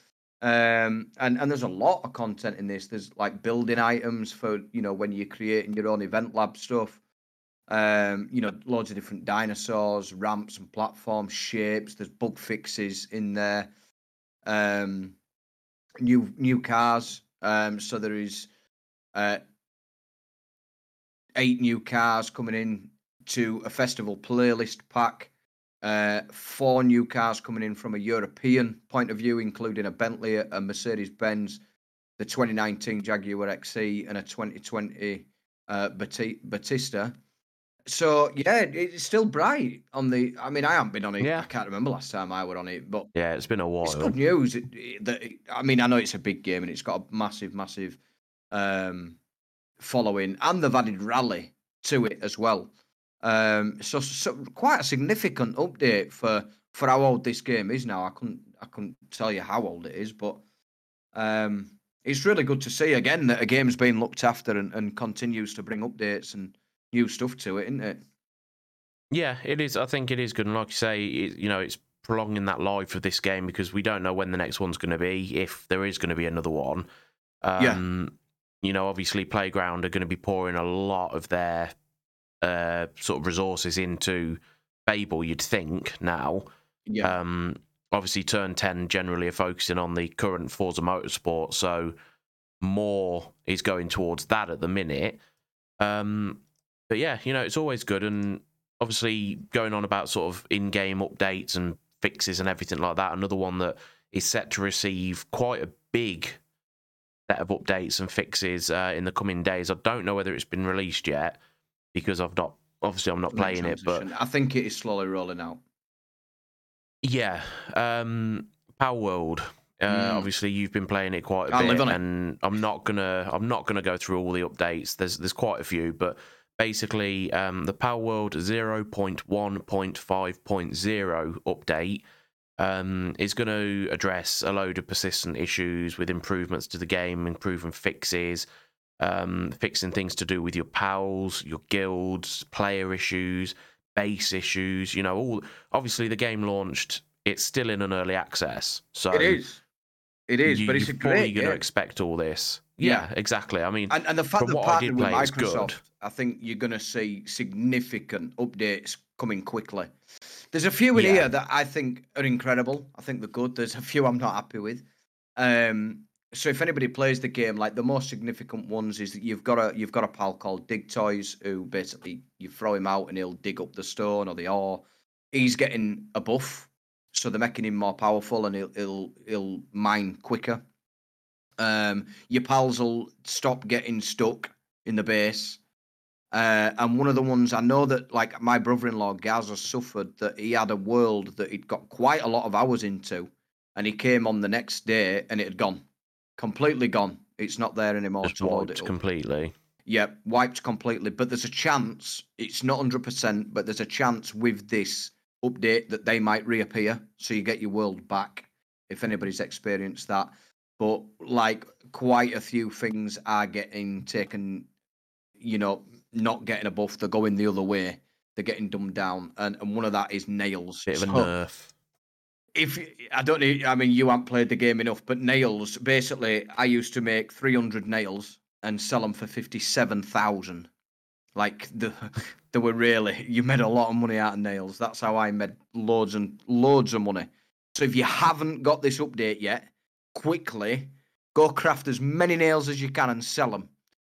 B: Um, and and there's a lot of content in this. There's like building items for you know when you're creating your own event lab stuff um, you know, loads of different dinosaurs, ramps and platforms, shapes. There's bug fixes in there. Um, new new cars. Um, so there is uh, eight new cars coming in to a festival playlist pack. Uh, four new cars coming in from a European point of view, including a Bentley, a Mercedes Benz, the 2019 Jaguar XE, and a 2020 uh, Battista. So yeah, it's still bright on the. I mean, I haven't been on it.
A: Yeah.
B: I can't remember last time I were on it, but
A: Yeah, it's been a while.
B: it's good news. It, it- that it- I mean, I know it's a big game and it's got a massive, massive um, following, and they've added rally to it as well. Um, so, so quite a significant update for for how old this game is now. I couldn't I couldn't tell you how old it is, but um, it's really good to see again that a game's being looked after and, and continues to bring updates and new stuff to it, isn't it?
A: Yeah, it is. I think it is good. And like you say, it, you know, it's prolonging that life of this game because we don't know when the next one's going to be, if there is going to be another one.
B: Yeah.
A: Um, You know, obviously, Playground are going to be pouring a lot of their uh, sort of resources into Fable, you'd think, now.
B: Yeah,
A: Um, obviously, Turn 10 generally are focusing on the current Forza Motorsport, so more is going towards that at the minute. Um, but yeah, you know, it's always good. And obviously, going on about sort of in game updates and fixes and everything like that, another one that is set to receive quite a big set of updates and fixes uh, in the coming days. I don't know whether it's been released yet, because I've not obviously I'm not playing it, but
B: I think it is slowly rolling out.
A: Yeah, um, World. Uh,
B: Mm.
A: Obviously, you've been playing it quite a
B: I
A: bit,
B: on it.
A: and I'm not gonna I'm not gonna go through all the updates. There's there's quite a few, but basically, um, the World 0.1.5.0 update um, is going to address a load of persistent issues with improvements to the game, improving fixes, um, fixing things to do with your pals, your guilds, player issues, base issues. You know, all obviously the game launched. It's still in an early access, so
B: It is. It is,
A: you,
B: but it's a
A: you're probably
B: great
A: going to expect all this.
B: Yeah.
A: Yeah, exactly. I mean,
B: And, and the fact that
A: what I did play, it's good.
B: I think you're going to see significant updates coming quickly. There's a few in
A: Yeah.
B: here that I think are incredible. I think they're good. There's a few I'm not happy with. Um, so if anybody plays the game, like the most significant ones is that you've got a you've got a pal called Digtoise who basically you throw him out and he'll dig up the stone or the ore. He's getting a buff, so they're making him more powerful and he'll he'll he'll mine quicker. Um, your pals will stop getting stuck in the base. Uh, and one of the ones I know that, like my brother-in-law Gaz, has suffered that he had a world that he'd got quite a lot of hours into, and he came on the next day and it had gone, completely gone. It's not there anymore
A: just
B: to load
A: wiped completely.
B: Yeah, wiped completely. But there's a chance, it's not 100%, but there's a chance with this update that they might reappear. So you get your world back if anybody's experienced that. But like quite a few things are getting taken, you know, not getting a buff. They're going the other way. They're getting dumbed down. And, and one of that is nails.
A: Bit of a
B: So-
A: nerf.
B: if I don't know, I mean, you haven't played the game enough, but nails. Basically, I used to make three hundred nails and sell them for fifty-seven thousand. Like the, <laughs> they were really you made a lot of money out of nails. That's how I made loads and loads of money. So if you haven't got this update yet, quickly go craft as many nails as you can and sell them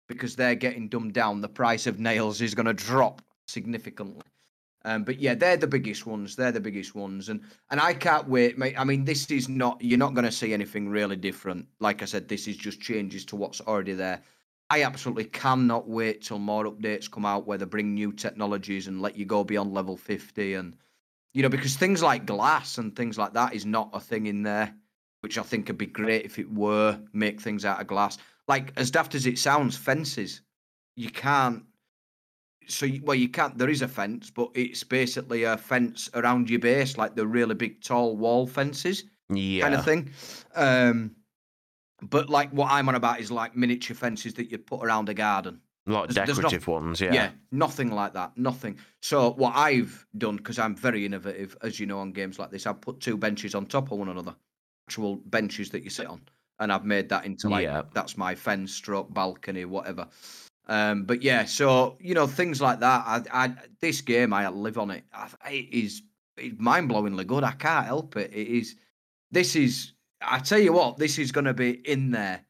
B: because they're getting dumbed down. The price of nails is going to drop significantly. Um, but yeah, they're the biggest ones. They're the biggest ones, and and I can't wait, mate. I mean, this is not. You're not going to see anything really different. Like I said, this is just changes to what's already there. I absolutely cannot wait till more updates come out where they bring new technologies and let you go beyond level 50 and you know because things like glass and things like that is not a thing in there which I think would be great if it were make things out of glass like as daft as it sounds fences you can't so you, well you can't there is a fence but it's basically a fence around your base like the really big tall wall fences
A: Yeah.
B: kind of thing. Um, but like what I'm on about is like miniature fences that you put around a garden.
A: like
B: there's- there's not-
A: decorative ones. Yeah.
B: Yeah. nothing like that. Nothing. So what I've done because I'm very innovative, as you know, on games like this, I've put two benches on top of one another, actual benches that you sit on, and I've made that into like
A: Yeah.
B: that's my fence, stroke balcony, whatever. Um, but yeah, so you know things like that. I, I this game I live on it. I, it is mind blowingly good. I can't help it. It is. This is. I tell you what, this is going to be in there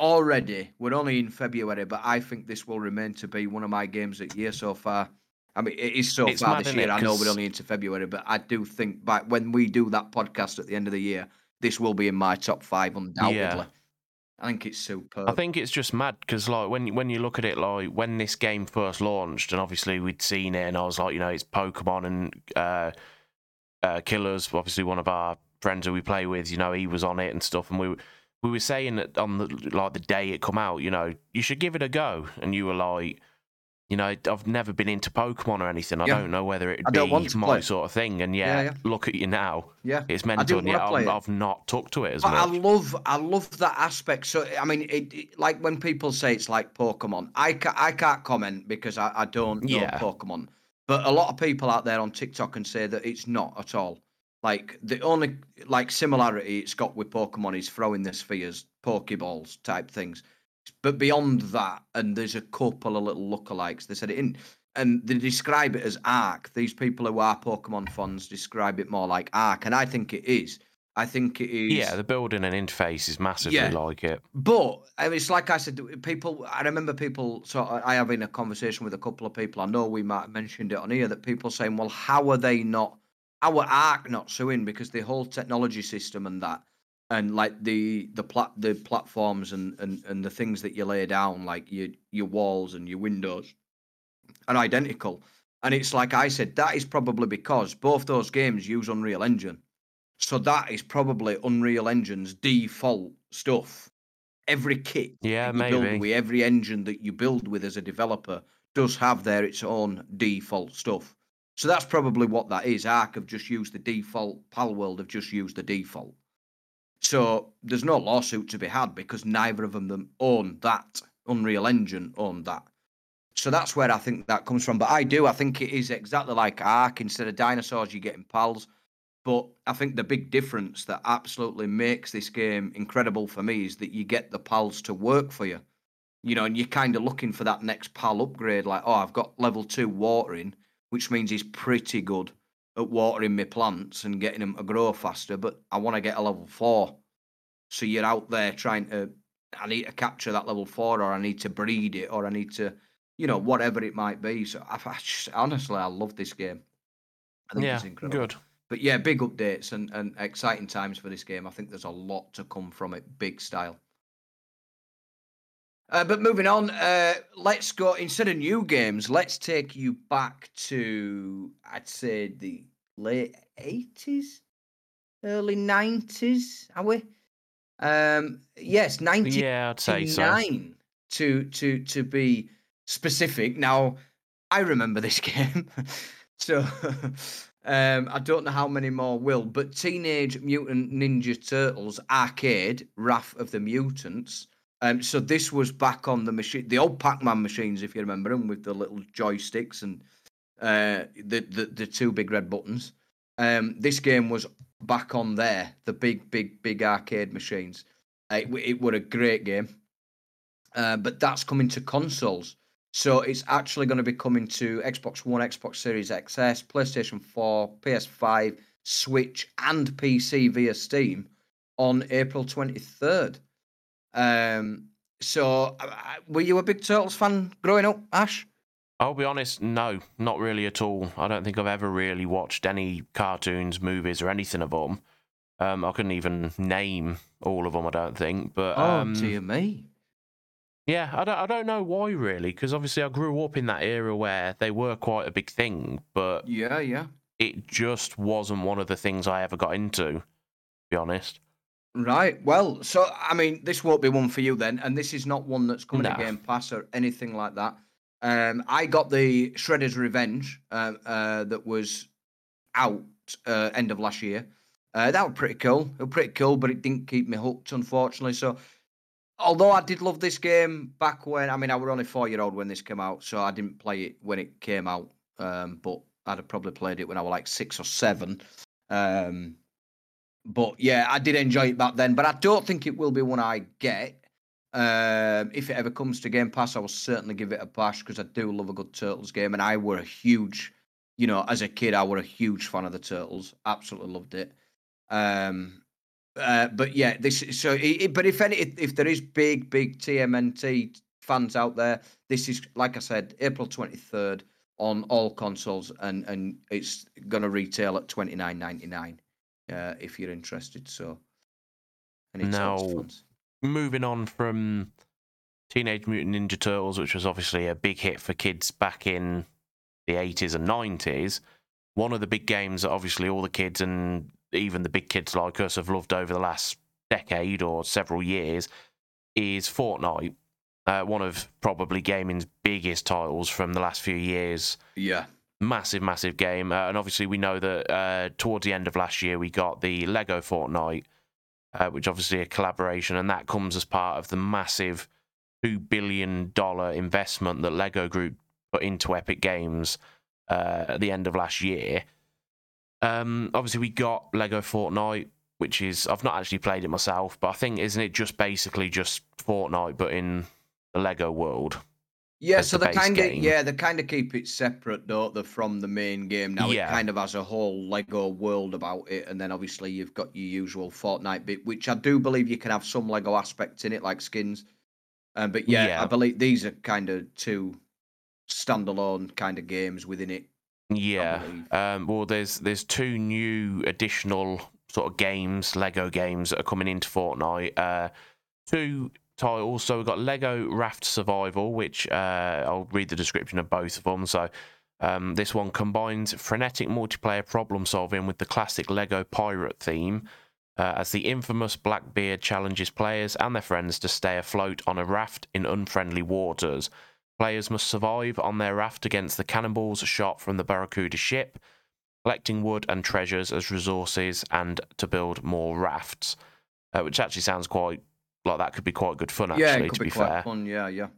B: already. We're only in February, but I think this will remain to be one of my games of the year so far. I mean, it is so
A: It's
B: far
A: mad,
B: this year. I know we're only into February, but I do think by when we do that podcast at the end of the year, this will be in my top five undoubtedly. Yeah. I think it's superb.
A: I think it's just mad because, like, when when you look at it, like when this game first launched, and obviously we'd seen it, and I was like, you know, it's Pokemon and uh, uh, Killers, obviously one of our friends who we play with, you know, he was on it and stuff, and we were- we were saying that on the like the day it come out, you know, you should give it a go, and you were like. You know, I've never been into Pokemon or anything. I
B: Yeah.
A: don't know whether it'd be my
B: play.
A: sort of thing. And
B: Yeah,
A: yeah,
B: yeah.
A: look at you now.
B: yeah.
A: It's mental. And I've,
B: it.
A: I've not talked to it as
B: But I love, I love that aspect. So I mean, it, it- like when people say it's like Pokemon, I ca- I can't comment because I, I don't know
A: Yeah.
B: Pokemon. But a lot of people out there on TikTok can say that it's not at all. Like the only like similarity it's got with Pokemon is throwing the spheres, Pokeballs type things. But beyond that, and there's a couple of little lookalikes. They said it in, and they describe it as Ark. These people who are Pokemon fans describe it more like Ark, and I think it is. I think it is.
A: Yeah, the building and interface is massively
B: Yeah.
A: like it.
B: But I mean, it's like I said, people. I remember people. So I I having a conversation with a couple of people. I know we might have mentioned it on here that people saying, "Well, how are they not? How are Ark not suing because the whole technology system and that, and like the the plat the platforms and and and the things that you lay down, like your your walls and your windows, are identical. And it's like I said, that is probably because both those games use Unreal Engine. So that is probably Unreal Engine's default stuff. Every kit
A: Yeah,
B: that you build
A: maybe.
B: with, every engine that you build with as a developer does have there its own default stuff. So that's probably what that is. Ark have just used the default, pal Palworld have just used the default. So there's no lawsuit to be had because neither of them own that. Unreal Engine own that. So that's where I think that comes from. But I do, I think it is exactly like Ark. Instead of dinosaurs, you're getting pals. But I think the big difference that absolutely makes this game incredible for me is that you get the pals to work for you. You know, and you're kind of looking for that next pal upgrade. Like, oh, I've got level two watering, which means he's pretty good at watering my plants and getting them to grow faster. But I want to get a level four. So you're out there trying to, I need to capture that level four, or I need to breed it, or I need to, you know, whatever it might be. So I, I just, honestly, I love this game. I think
A: Yeah,
B: it's incredible.
A: good.
B: But yeah, big updates and, and exciting times for this game. I think there's a lot to come from it, big style. Uh, but moving on, uh, let's go instead of new games. Let's take you back to I'd say the late eighties, early nineties. Are we? Um, yes, ninety
A: Yeah, I'd say so.
B: nine to to to be specific. Now, I remember this <laughs> game, so um, I don't know how many more will. But Teenage Mutant Ninja Turtles Arcade: Wrath of the Mutants. Um, so this was back on the machine, the old Pac-Man machines, if you remember them, with the little joysticks and uh, the, the the two big red buttons. Um, this game was back on there, the big, big, big arcade machines. It, it were a great game, uh, but that's coming to consoles. So it's actually going to be coming to Xbox One, Xbox Series XS, PlayStation 4, PS5, Switch, and PC via Steam on April 23rd. Um, so, uh, were you a big Turtles fan growing up, Ash?
A: I'll be honest, no, not really at all. I don't think I've ever really watched any cartoons, movies, or anything of them. Um, I couldn't even name all of them. I don't think, but um,
B: oh, dear me.
A: yeah, I don't, I don't know why really, because obviously I grew up in that era where they were quite a big thing, but
B: Yeah, yeah.
A: it just wasn't one of the things I ever got into. To be honest.
B: Right. Well, so I mean, this won't be one for you then, and this is not one that's coming to
A: No.
B: Game Pass or anything like that. Um, I got the Shredder's Revenge uh, uh, that was out uh, end of last year. Uh, that was pretty cool. It was pretty cool, but it didn't keep me hooked, unfortunately. So, although I did love this game back when, I mean, I was only four year old when this came out, so I didn't play it when it came out. Um, but I'd have probably played it when I was like six or seven. Um, but yeah, I did enjoy it back then. But I don't think it will be one I get. Um, if it ever comes to Game Pass, I will certainly give it a bash because I do love a good Turtles game, and I were a huge, you know, as a kid, I were a huge fan of the Turtles. Absolutely loved it. Um, uh, but yeah, this so. It, but if any, if, if there is big, big TMNT fans out there, this is like I said, April twenty third on all consoles, and and it's gonna retail at twenty nine ninety nine. Uh, if you're interested, so. Any
A: Now, moving on from Teenage Mutant Ninja Turtles, which was obviously a big hit for kids back in the 80s and 90s, one of the big games that obviously all the kids and even the big kids like us have loved over the last decade or several years is Fortnite. Uh, one of probably gaming's biggest titles from the last few years
B: Yeah.
A: Massive, massive game. Uh, and obviously, we know that uh, towards the end of last year, we got the Lego Fortnite, uh, which obviously a collaboration, and that comes as part of the massive two billion dollar investment that Lego Group put into Epic Games uh, at the end of last year. Um, obviously, we got Lego Fortnite, which is I've not actually played it myself, but I think isn't it just basically just Fortnite but in the Lego world?
B: Yeah, so
A: the
B: they kind of yeah they kind of keep it separate, don't they, from the main game? Now
A: Yeah.
B: it kind of has a whole Lego world about it, and then obviously you've got your usual Fortnite bit, which I do believe you can have some Lego aspects in it, like skins. Um, but yeah, I believe these are kind of two standalone kind of games within it.
A: Yeah. Um, well, there's there's two new additional sort of games, Lego games that are coming into Fortnite. Uh, two titles. So we've got Lego Raft Survival, which uh, I'll read the description of both of them. So um, this one combines frenetic multiplayer problem solving with the classic Lego pirate theme. Uh, as the infamous Blackbeard challenges players and their friends to stay afloat on a raft in unfriendly waters. Players must survive on their raft against the cannonballs shot from the Barracuda ship, collecting wood and treasures as resources, and to build more rafts. Uh, which actually sounds quite like that could be quite good fun. Actually,
B: yeah, it could
A: to
B: be,
A: be
B: quite
A: fair.
B: fun. Yeah, yeah.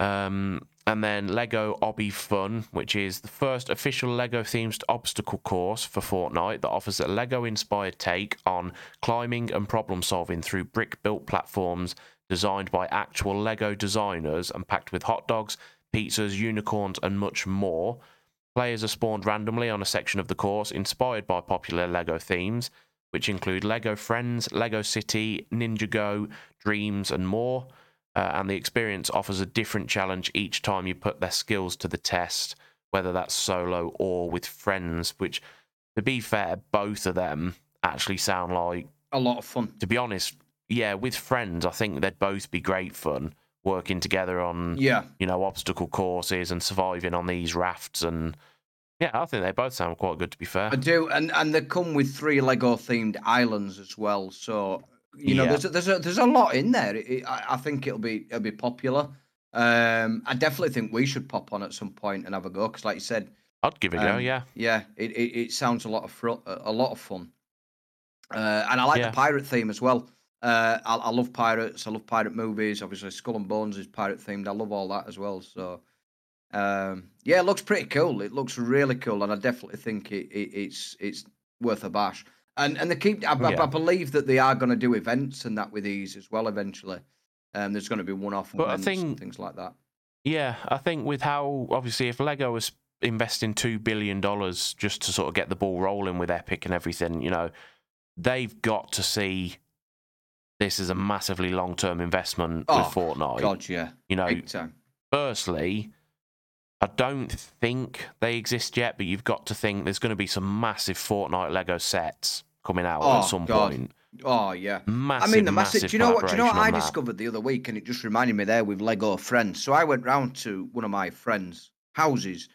A: Um, and then Lego Obby Fun, which is the first official Lego themed obstacle course for Fortnite that offers a Lego inspired take on climbing and problem solving through brick built platforms designed by actual Lego designers and packed with hot dogs, pizzas, unicorns, and much more. Players are spawned randomly on a section of the course inspired by popular Lego themes, which include Lego Friends, Lego City, Ninjago, Dreams, and more. Uh, and the experience offers a different challenge each time you put their skills to the test, whether that's solo or with friends. Which, to be fair, both of them actually sound like,
B: A lot of fun.
A: to be honest, yeah, with friends, I think they'd both be great fun working together on,
B: Yeah,
A: you know, obstacle courses and surviving on these rafts. And yeah, I think they both sound quite good, to be fair.
B: I do, and and they come with three Lego themed islands as well. So you know,
A: Yeah.
B: there's a, there's a there's a lot in there. It, I, I think it'll be it'll be popular. Um, I definitely think we should pop on at some point and have a go because, like you said,
A: I'd give it a go,
B: um,
A: yeah.
B: yeah, it, it, it sounds a lot of fru- a lot of fun. Uh, and I like
A: Yeah.
B: the pirate theme as well. Uh, I, I love pirates. I love pirate movies. Obviously, Skull and Bones is pirate themed. I love all that as well. So, um, yeah, it looks pretty cool. It looks really cool, and I definitely think it, it it's it's worth a bash. And and they keep. I, I-
A: Yeah.
B: I believe that they are going to do events and that with these as well eventually. Um, there's going to be one-off
A: But I
B: events and
A: think-
B: things like that.
A: Yeah, I think with how obviously if Lego was investing two billion dollars just to sort of get the ball rolling with Epic and everything, you know, they've got to see this as a massively long term investment
B: Oh,
A: with Fortnite.
B: God, yeah,
A: You know, firstly, I don't think they exist yet, but you've got to think there's going to be some massive Fortnite Lego sets coming out
B: Oh,
A: at some
B: God.
A: point.
B: Oh yeah.
A: Massive,
B: I mean, the
A: massive.
B: massive. Do you know what? Do you know what I
A: that.
B: discovered the other week, and it just reminded me there with Lego friends. So I went round to one of my friends' houses.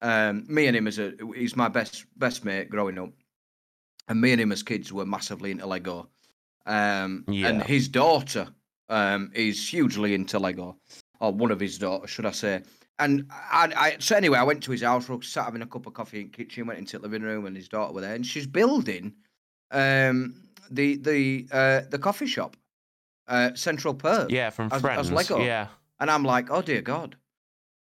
B: Um, me and him as a he's my best best mate growing up, and me and him as kids were massively into Lego. Um, and his daughter um is hugely into Lego, or one of his daughters, should I say? And I, I so anyway, I went to his house, sat having a cup of coffee in the kitchen, went into the living room, and his daughter were there, and she's building um the the uh the coffee shop, uh Central Perk.
A: Yeah, from
B: as- as
A: friends.
B: Lego.
A: Yeah,
B: And I'm like, oh dear God.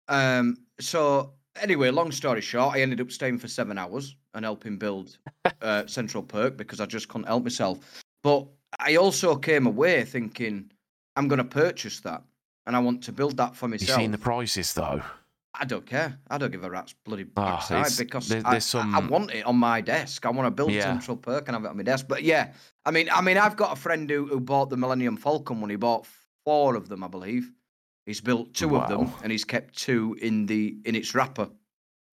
B: Um, so anyway, long story short, I ended up staying for seven hours and helping build <laughs> uh, Central Perk because I just couldn't help myself. But I also came away thinking, I'm going to purchase that and I want to build that for myself.
A: you
B: myself.
A: seen the prices though.
B: I don't care. I don't give a rat's bloody
A: it's-
B: because
A: there-
B: I,
A: there's
B: I- I want it on my desk. I want to build
A: Yeah.
B: Central Perk and have it on my desk. But yeah, I mean, I mean, I've got a friend who, who bought the Millennium Falcon when he bought four of them, I believe. He's built two of them and he's kept two in the in its wrapper,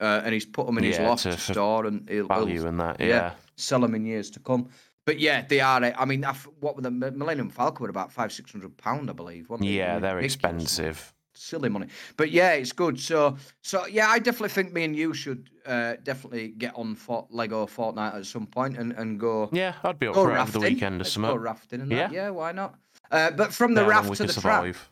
B: uh, and he's put them in his
A: Yeah,
B: loft
A: to-
B: to, store and he'll,
A: Value
B: he'll
A: and that.
B: yeah.
A: Yeah.
B: sell them in years to come. But yeah, they are. uh, I mean, what were the Millennium Falcon were about five six hundred pound, I believe. weren't they?
A: Yeah, they're
B: Ridiculous
A: expensive.
B: silly money. But yeah, it's good. So so yeah, I definitely think me and you should uh, definitely get on for Lego Fortnite at some point and, and go
A: Yeah, I'd be up for over the weekend or something.
B: go rafting and
A: Yeah.
B: that. Yeah, why not? Uh, but from the
A: Yeah,
B: raft to the trap.
A: survive.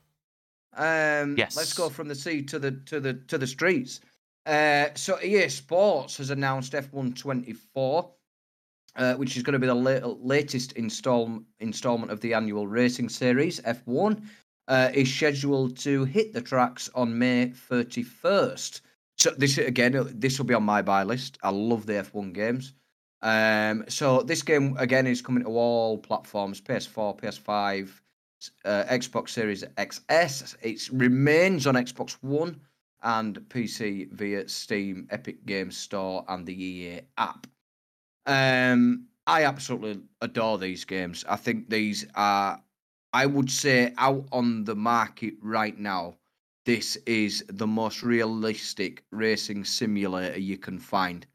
B: Um, Let's go from the sea to the to the to the streets. Uh, so EA Sports has announced F1 24, uh, which is going to be the la- latest install- installment of the annual racing series. F1 uh, is scheduled to hit the tracks on May 31st. So this again, uh, this will be on my buy list. I love the F1 games. Um, so this game again is coming to all platforms: PS4, PS5, uh, Xbox Series XS. It remains on Xbox One and PC via Steam, Epic Games Store, and the EA app. Um, I absolutely adore these games. I think these are, I would say, out on the market right now. This is the most realistic racing simulator you can find,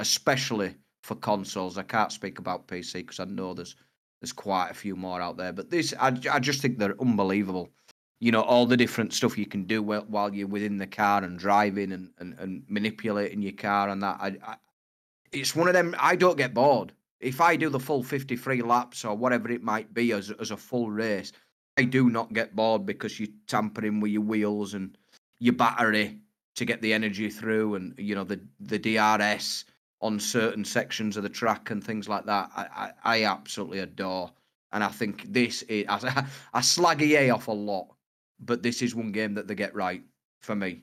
B: especially for consoles. I can't speak about PC because I know there's there's quite a few more out there. But this, I, I just think they're unbelievable. you know all the different stuff you can do while, while you're within the car and driving and, and, and manipulating your car and that. I, I, it's one of them. I don't get bored if I do the full 53 laps or whatever it might be as as a full race. I do not get bored because you're tampering with your wheels and your battery to get the energy through, and you know the the DRS on certain sections of the track and things like that. I I, I absolutely adore, and I think this is I, <laughs> I slag EA off a lot but this is one game that they get right for me.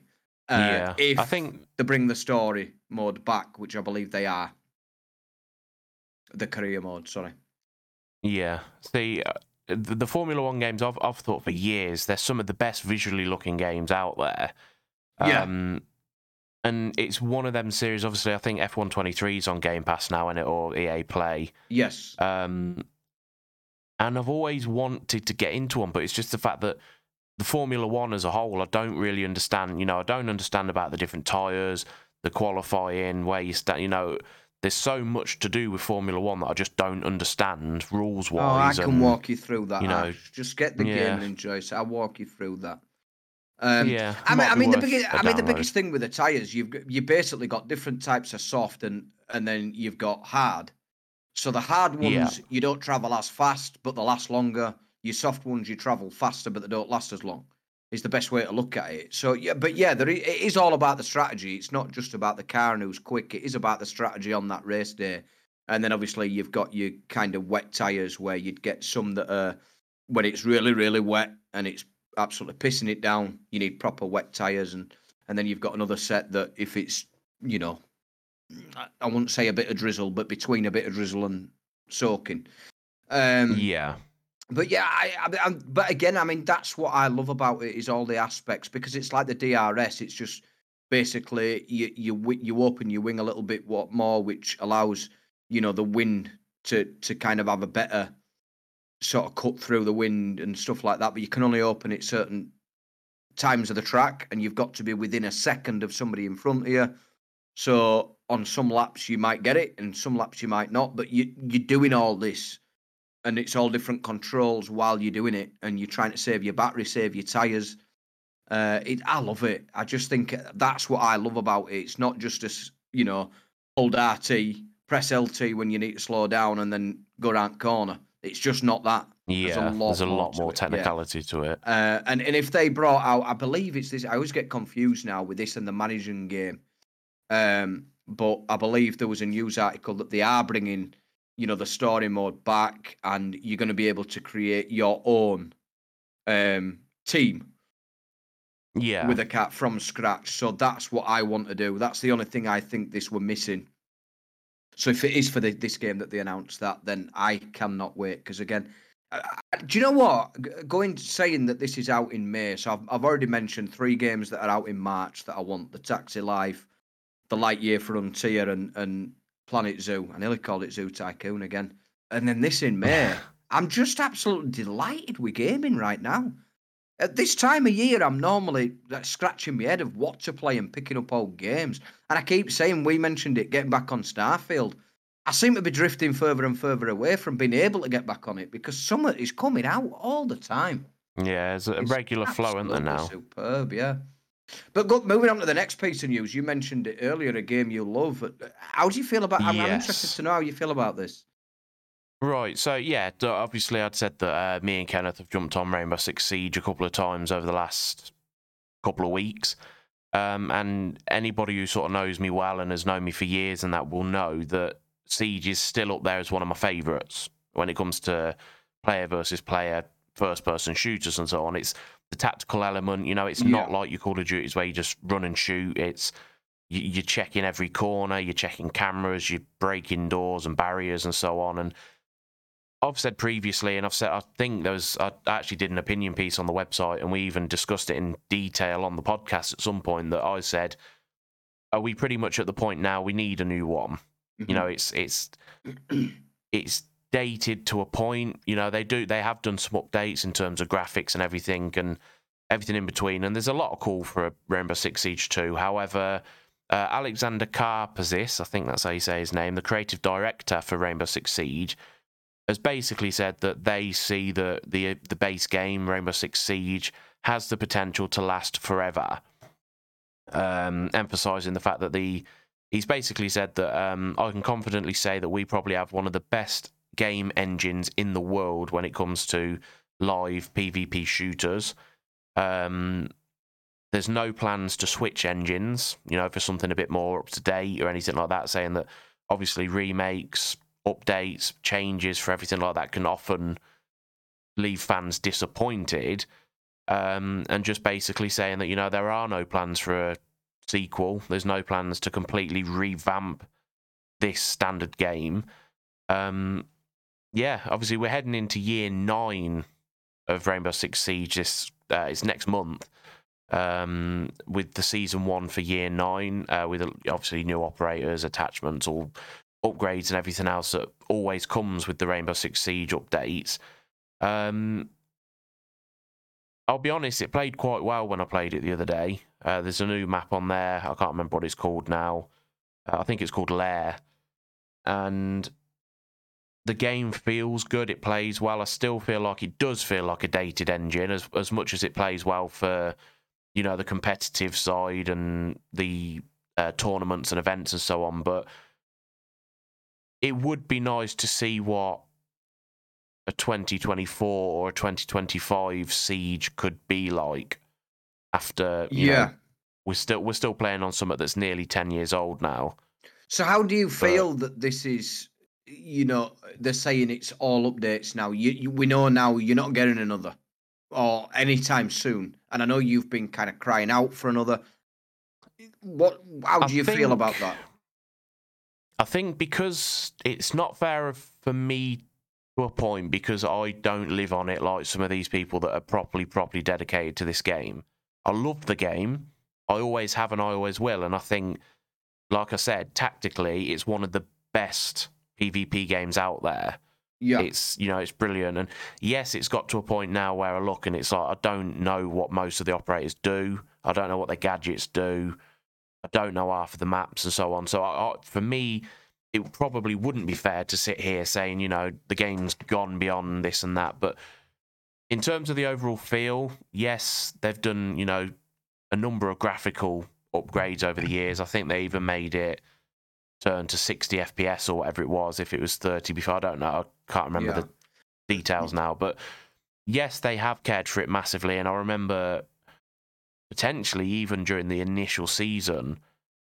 B: Uh,
A: yeah,
B: if
A: I think
B: they bring the story mode back, which I believe they are, the career mode. Sorry.
A: Yeah, see, uh, the, the Formula One games I've I've thought for years they're some of the best visually looking games out there.
B: Yeah.
A: Um, and it's one of them series. Obviously, I think F one twenty three is on Game Pass now, and it or EA Play.
B: Yes.
A: Um, and I've always wanted to get into one, but it's just the fact that the Formula One as a whole, I don't really understand. You know, I don't understand about the different tyres, the qualifying, where you stand. You know, there's so much to do with Formula One that I just don't understand rules wise.
B: Oh, I can walk you through that.
A: you know,
B: Ash. just get the game
A: yeah.
B: and enjoy it. I'll walk you through that. Um,
A: yeah,
B: I mean, I mean, the biggest, I mean, the biggest thing with the tires, you've you basically got different types of soft and and then you've got hard. So the hard ones
A: Yeah.
B: you don't travel as fast, but they last longer. Your soft ones you travel faster, but they don't last as long. Is the best way to look at it. So yeah, but yeah, there it is all about the strategy. It's not just about the car and who's quick. It is about the strategy on that race day. And then obviously you've got your kind of wet tires where you'd get some that are when it's really really wet and it's absolutely pissing it down. You need proper wet tires, and and then you've got another set that if it's you know, I, I wouldn't say a bit of drizzle, but between a bit of drizzle and soaking. Um,
A: yeah,
B: but yeah, I, I, I, but again, I mean, that's what I love about it is all the aspects because it's like the DRS. It's just basically you you you open your wing a little bit what more, which allows you know the wind to to kind of have a better sort of cut through the wind and stuff like that. But you can only open it certain times of the track, and you've got to be within a second of somebody in front of you. So on some laps you might get it, and some laps you might not. But you you're doing all this and it's all different controls while you're doing it, and you're trying to save your battery, save your tires. Uh, it, I love it. I just think that's what I love about it. It's not just as you know, hold RT, press LT when you need to slow down, and then go around corner. It's just not that.
A: yeah.
B: a lot
A: There's a
B: more
A: lot
B: to
A: more
B: it, yeah.
A: technicality to it.
B: Uh, and and if they brought out, I believe it's this. I always get confused now with this and the managing game. Um, but I believe there was a news article that they are bringing, you know, the story mode back, and you're going to be able to create your own um team
A: Yeah,
B: with a cat from scratch. So that's what I want to do. That's the only thing I think this were missing. So if it is for the, this game that they announced that, then I cannot wait. Because again, uh, do you know what? G- Going saying that this is out in May, so I've, I've already mentioned three games that are out in March that I want: the Taxi Life, the Lightyear Frontier, and and Planet Zoo. I nearly called it Zoo Tycoon again. And then this in May. <sighs> I'm just absolutely delighted with gaming right now. At this time of year, I'm normally like, scratching my head of what to play and picking up old games. And I keep saying, we mentioned it, getting back on Starfield. I seem to be drifting further and further away from being able to get back on it because summer is coming out all the time.
A: yeah. There's a
B: It's
A: regular flow, isn't there now?
B: Superb, yeah. But go, moving on to the next piece of news, you mentioned it earlier, a game you love. How do you feel about? I'm, I'm interested to know how you feel about this.
A: Right. So yeah, obviously I'd said that uh, me and Kenneth have jumped on Rainbow Six Siege a couple of times over the last couple of weeks. Um, and anybody who sort of knows me well and has known me for years and that will know that Siege is still up there as one of my favourites when it comes to player versus player, first person shooters and so on. It's the tactical element, you know, it's not like your Call of Duties where you just run and shoot. It's you, you're checking every corner, you're checking cameras, you're breaking doors and barriers and so on. And I've said previously, and I've said I think there was I actually did an opinion piece on the website, and we even discussed it in detail on the podcast at some point. That I said, are we pretty much at the point now we need a new one? You mm-hmm. know, it's it's <clears throat> it's dated to a point. You know, they do they have done some updates in terms of graphics and everything, and everything in between. And there's a lot of call for a Rainbow Six Siege 2. However, uh, Alexander Karpazis, I think that's how you say his name, the creative director for Rainbow Six Siege, has basically said that they see the the the base game Rainbow Six Siege has the potential to last forever. Um, emphasizing the fact that the he's basically said that um, I can confidently say that we probably have one of the best game engines in the world when it comes to live PvP shooters. Um, there's no plans to switch engines, you know, for something a bit more up to date or anything like that. Saying that obviously remakes, updates, changes for everything like that can often leave fans disappointed. Um, and just basically saying that you know there are no plans for a sequel. There's no plans to completely revamp this standard game. Um, yeah, obviously we're heading into year nine of Rainbow Six Siege. This uh, it's next month. Um, with the season one for year nine, uh, with obviously new operators, attachments, all upgrades, and everything else that always comes with the Rainbow Six Siege updates. Um, I'll be honest, it played quite well when I played it the other day. Uh, there's a new map on there. I can't remember what it's called now. Uh, I think it's called Lair. And the game feels good. It plays well. I still feel like it does feel like a dated engine as as much as it plays well for, you know, the competitive side and the uh, tournaments and events and so on. But it would be nice to see what a 2024 or a 2025 siege could be like after yeah know, we're still we're still playing on something that's nearly 10 years old now
B: so how do you feel but, that this is you know they're saying it's all updates now you, you, we know now you're not getting another or anytime soon and i know you've been kind of crying out for another what how do I you think, feel about that
A: i think because it's not fair for me to a point because I don't live on it like some of these people that are properly, properly dedicated to this game. I love the game. I always have and I always will. And I think, like I said, tactically, it's one of the best PvP games out there. Yeah. It's you know, it's brilliant. And yes, it's got to a point now where I look and it's like I don't know what most of the operators do. I don't know what their gadgets do. I don't know half of the maps and so on. So I, I, for me, it probably wouldn't be fair to sit here saying, you know, the game's gone beyond this and that. But in terms of the overall feel, yes, they've done, you know, a number of graphical upgrades over the years. I think they even made it turn to 60 FPS or whatever it was, if it was 30 before. I don't know. I can't remember yeah. the details now. But yes, they have cared for it massively. And I remember potentially even during the initial season,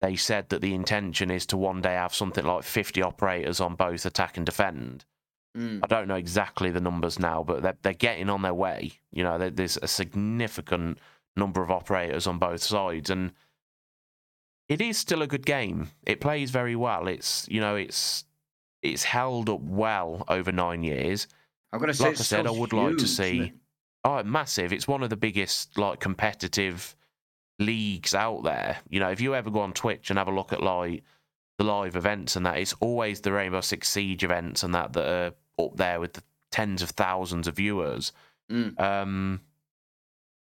A: they said that the intention is to one day have something like 50 operators on both attack and defend. Mm. I don't know exactly the numbers now, but they're, they're getting on their way. You know, there's a significant number of operators on both sides, and it is still a good game. It plays very well. It's you know, it's it's held up well over nine years.
B: I'm gonna say,
A: like I said, I would
B: huge,
A: like to see. Oh, massive! It's one of the biggest like competitive leagues out there. You know, if you ever go on Twitch and have a look at like the live events and that, it's always the Rainbow Six Siege events and that that are up there with the tens of thousands of viewers. Mm. Um,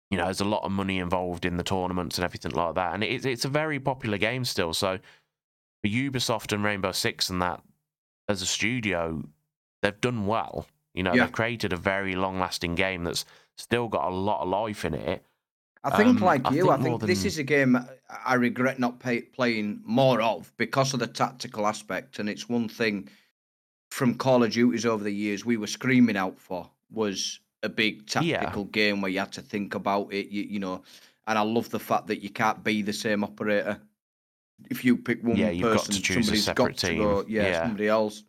A: you know, there's a lot of money involved in the tournaments and everything like that, and it's it's a very popular game still. So for Ubisoft and Rainbow Six and that, as a studio, they've done well. You know, yeah. they've created a very long-lasting game that's still got a lot of life in it
B: I think, um, like you, I think, I think this than... is a game I regret not pay, playing more of because of the tactical aspect. And it's one thing from Call of Duties over the years we were screaming out for was a big tactical yeah. game where you had to think about it. You, you know, and I love the fact that you can't be the same operator. If you pick one
A: yeah, you've
B: person,
A: got to choose a separate team. Go,
B: yeah, yeah, somebody else.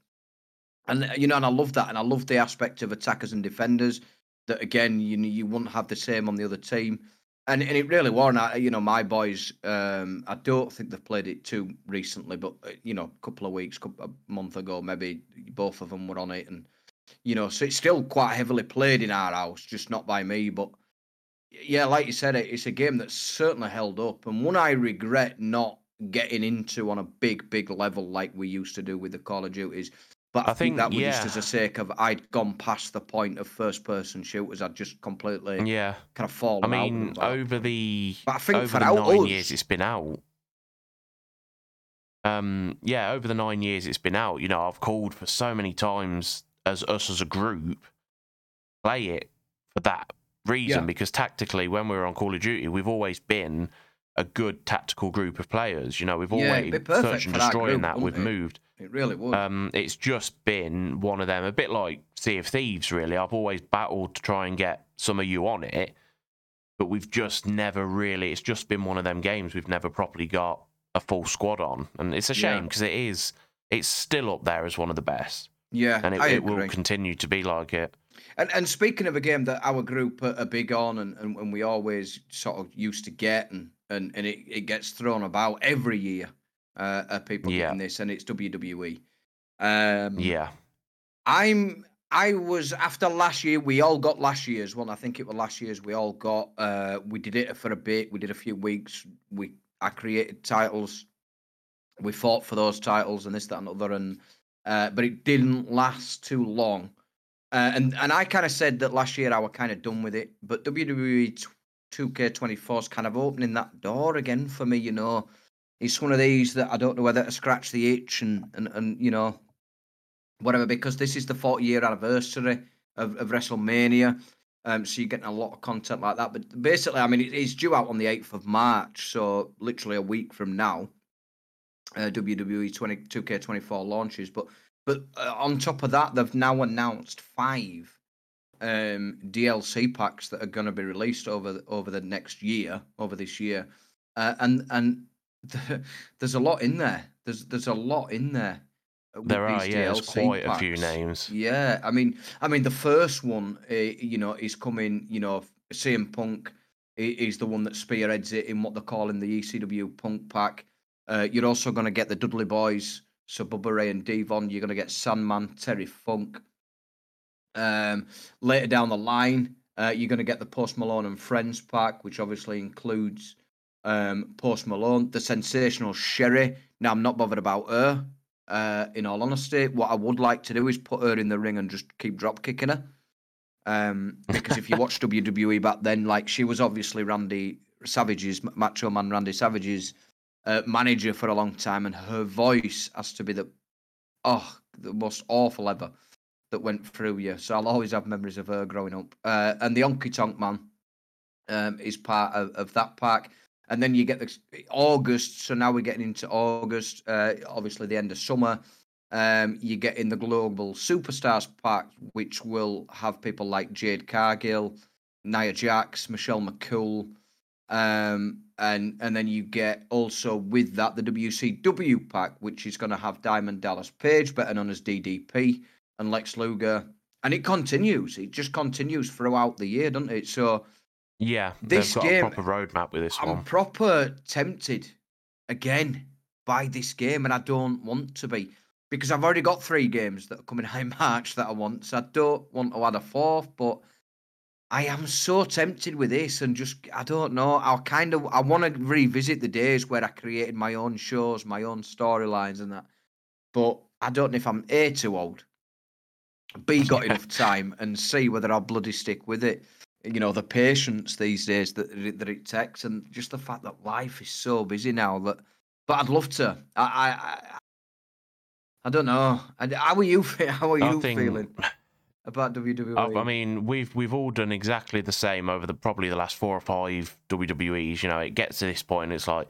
B: And you know, and I love that, and I love the aspect of attackers and defenders. That again, you you wouldn't have the same on the other team and and it really was. not you know, my boys. Um, I don't think they've played it too recently, but uh, you know, a couple of weeks, a month ago, maybe both of them were on it, and you know, so it's still quite heavily played in our house, just not by me. But yeah, like you said, it's a game that's certainly held up, and one I regret not getting into on a big, big level like we used to do with the Call of Duties. But I, I think, think, that was yeah. just as a sake of I'd gone past the point of first person shooters. I'd just completely
A: yeah
B: kind of fallen.
A: I mean, over the but I think over the nine us, years it's been out. Um, yeah, over the nine years it's been out. You know, I've called for so many times as us as a group play it for that reason
B: Yeah.
A: because tactically, when we were on Call of Duty, we've always been a good tactical group of players. You know, we've
B: Yeah,
A: always search and
B: for that
A: destroy in
B: group,
A: that. We've
B: it?
A: moved.
B: It really would.
A: Um, it's just been one of them, a bit like Sea of Thieves, really. I've always battled to try and get some of you on it, but we've just never really. It's just been one of them games we've never properly got a full squad on, and it's a shame because it is. It's still up there as one of the best,
B: yeah,
A: and it,
B: I
A: it will continue to be like it.
B: And and speaking of a game that our group are, are big on and, and, and we always sort of used to get and and, and it, it gets thrown about every year, uh, are people
A: Yeah.
B: getting this and it's WWE. Um,
A: Yeah,
B: I'm I was after last year. We all got last year's one. I think it was last year's. We all got. Uh, we did it for a bit. We did a few weeks. We I created titles. We fought for those titles and this, that, and other, and uh, but it didn't last too long. Uh, and and I kind of said that last year I was kind of done with it. But WWE Two K Twenty Four is kind of opening that door again for me. You know, it's one of these that I don't know whether to scratch the itch and and and you know whatever because this is the 40 year anniversary of, of WrestleMania. Um, so you're getting a lot of content like that. But basically, I mean, it, it's due out on the 8th of March, so literally a week from now. Uh, WWE 20, 2K24 launches, but but uh, on top of that, they've now announced five um, DLC packs that are going to be released over the, over the next year, over this year, uh, and and <laughs> there's a lot in there. There's there's a lot in there.
A: there are. Yeah, there's quite a few names.
B: Yeah, I mean, I mean, the first one, uh, you know, is coming. You know, CM Punk is the one that spearheads it in what they're calling the ECW Punk Pack. Uh, you're also going to get the Dudley Boyz, so Bubba Ray and Devon. You're going to get Sandman, Terry Funk. Um, later down the line, uh, you're going to get the Post Malone and Friends pack, which obviously includes um, Post Malone, the sensational Sherri. Now, I'm not bothered about her. Uh, in all honesty, what I would like to do is put her in the ring and just keep drop kicking her. Um, because if you watch <laughs> WWE back then, like she was obviously Randy Savage's Macho Man Randy Savage's uh, manager for a long time, and her voice has to be the oh the most awful ever that went through you. So I'll always have memories of her growing up. Uh, and the Honky Tonk Man um, is part of, of that pack. And then you get the August. So now we're getting into August. Uh, obviously, the end of summer. Um, you get in the Global Superstars pack, which will have people like Jade Cargill, Nia Jax, Michelle McCool, um, and and then you get also with that the WCW pack, which is going to have Diamond Dallas Page, better known as DDP, and Lex Luger, and it continues. It just continues throughout the year, doesn't it? So
A: Yeah,
B: This
A: they've got
B: game-
A: a proper roadmap with this one.
B: I'm
A: one.
B: proper tempted again by this game, and I don't want to be because I've already got three games that are coming out in March that I want. So I don't want to add a fourth, but I am so tempted with this, and just I don't know. I kind of I want to revisit the days where I created my own shows, my own storylines, and that. But I don't know if I'm a too old, b <laughs> got enough time, and c whether I'll bloody stick with it you know the patience these days that it- that it takes and just the fact that life is so busy now that but I'd love to I I I, I don't know And how are you how are you feeling about WWE
A: I, I mean, we've we've all done exactly the same over the probably the last four or five WWEs. You know, it gets to this point, and it's like,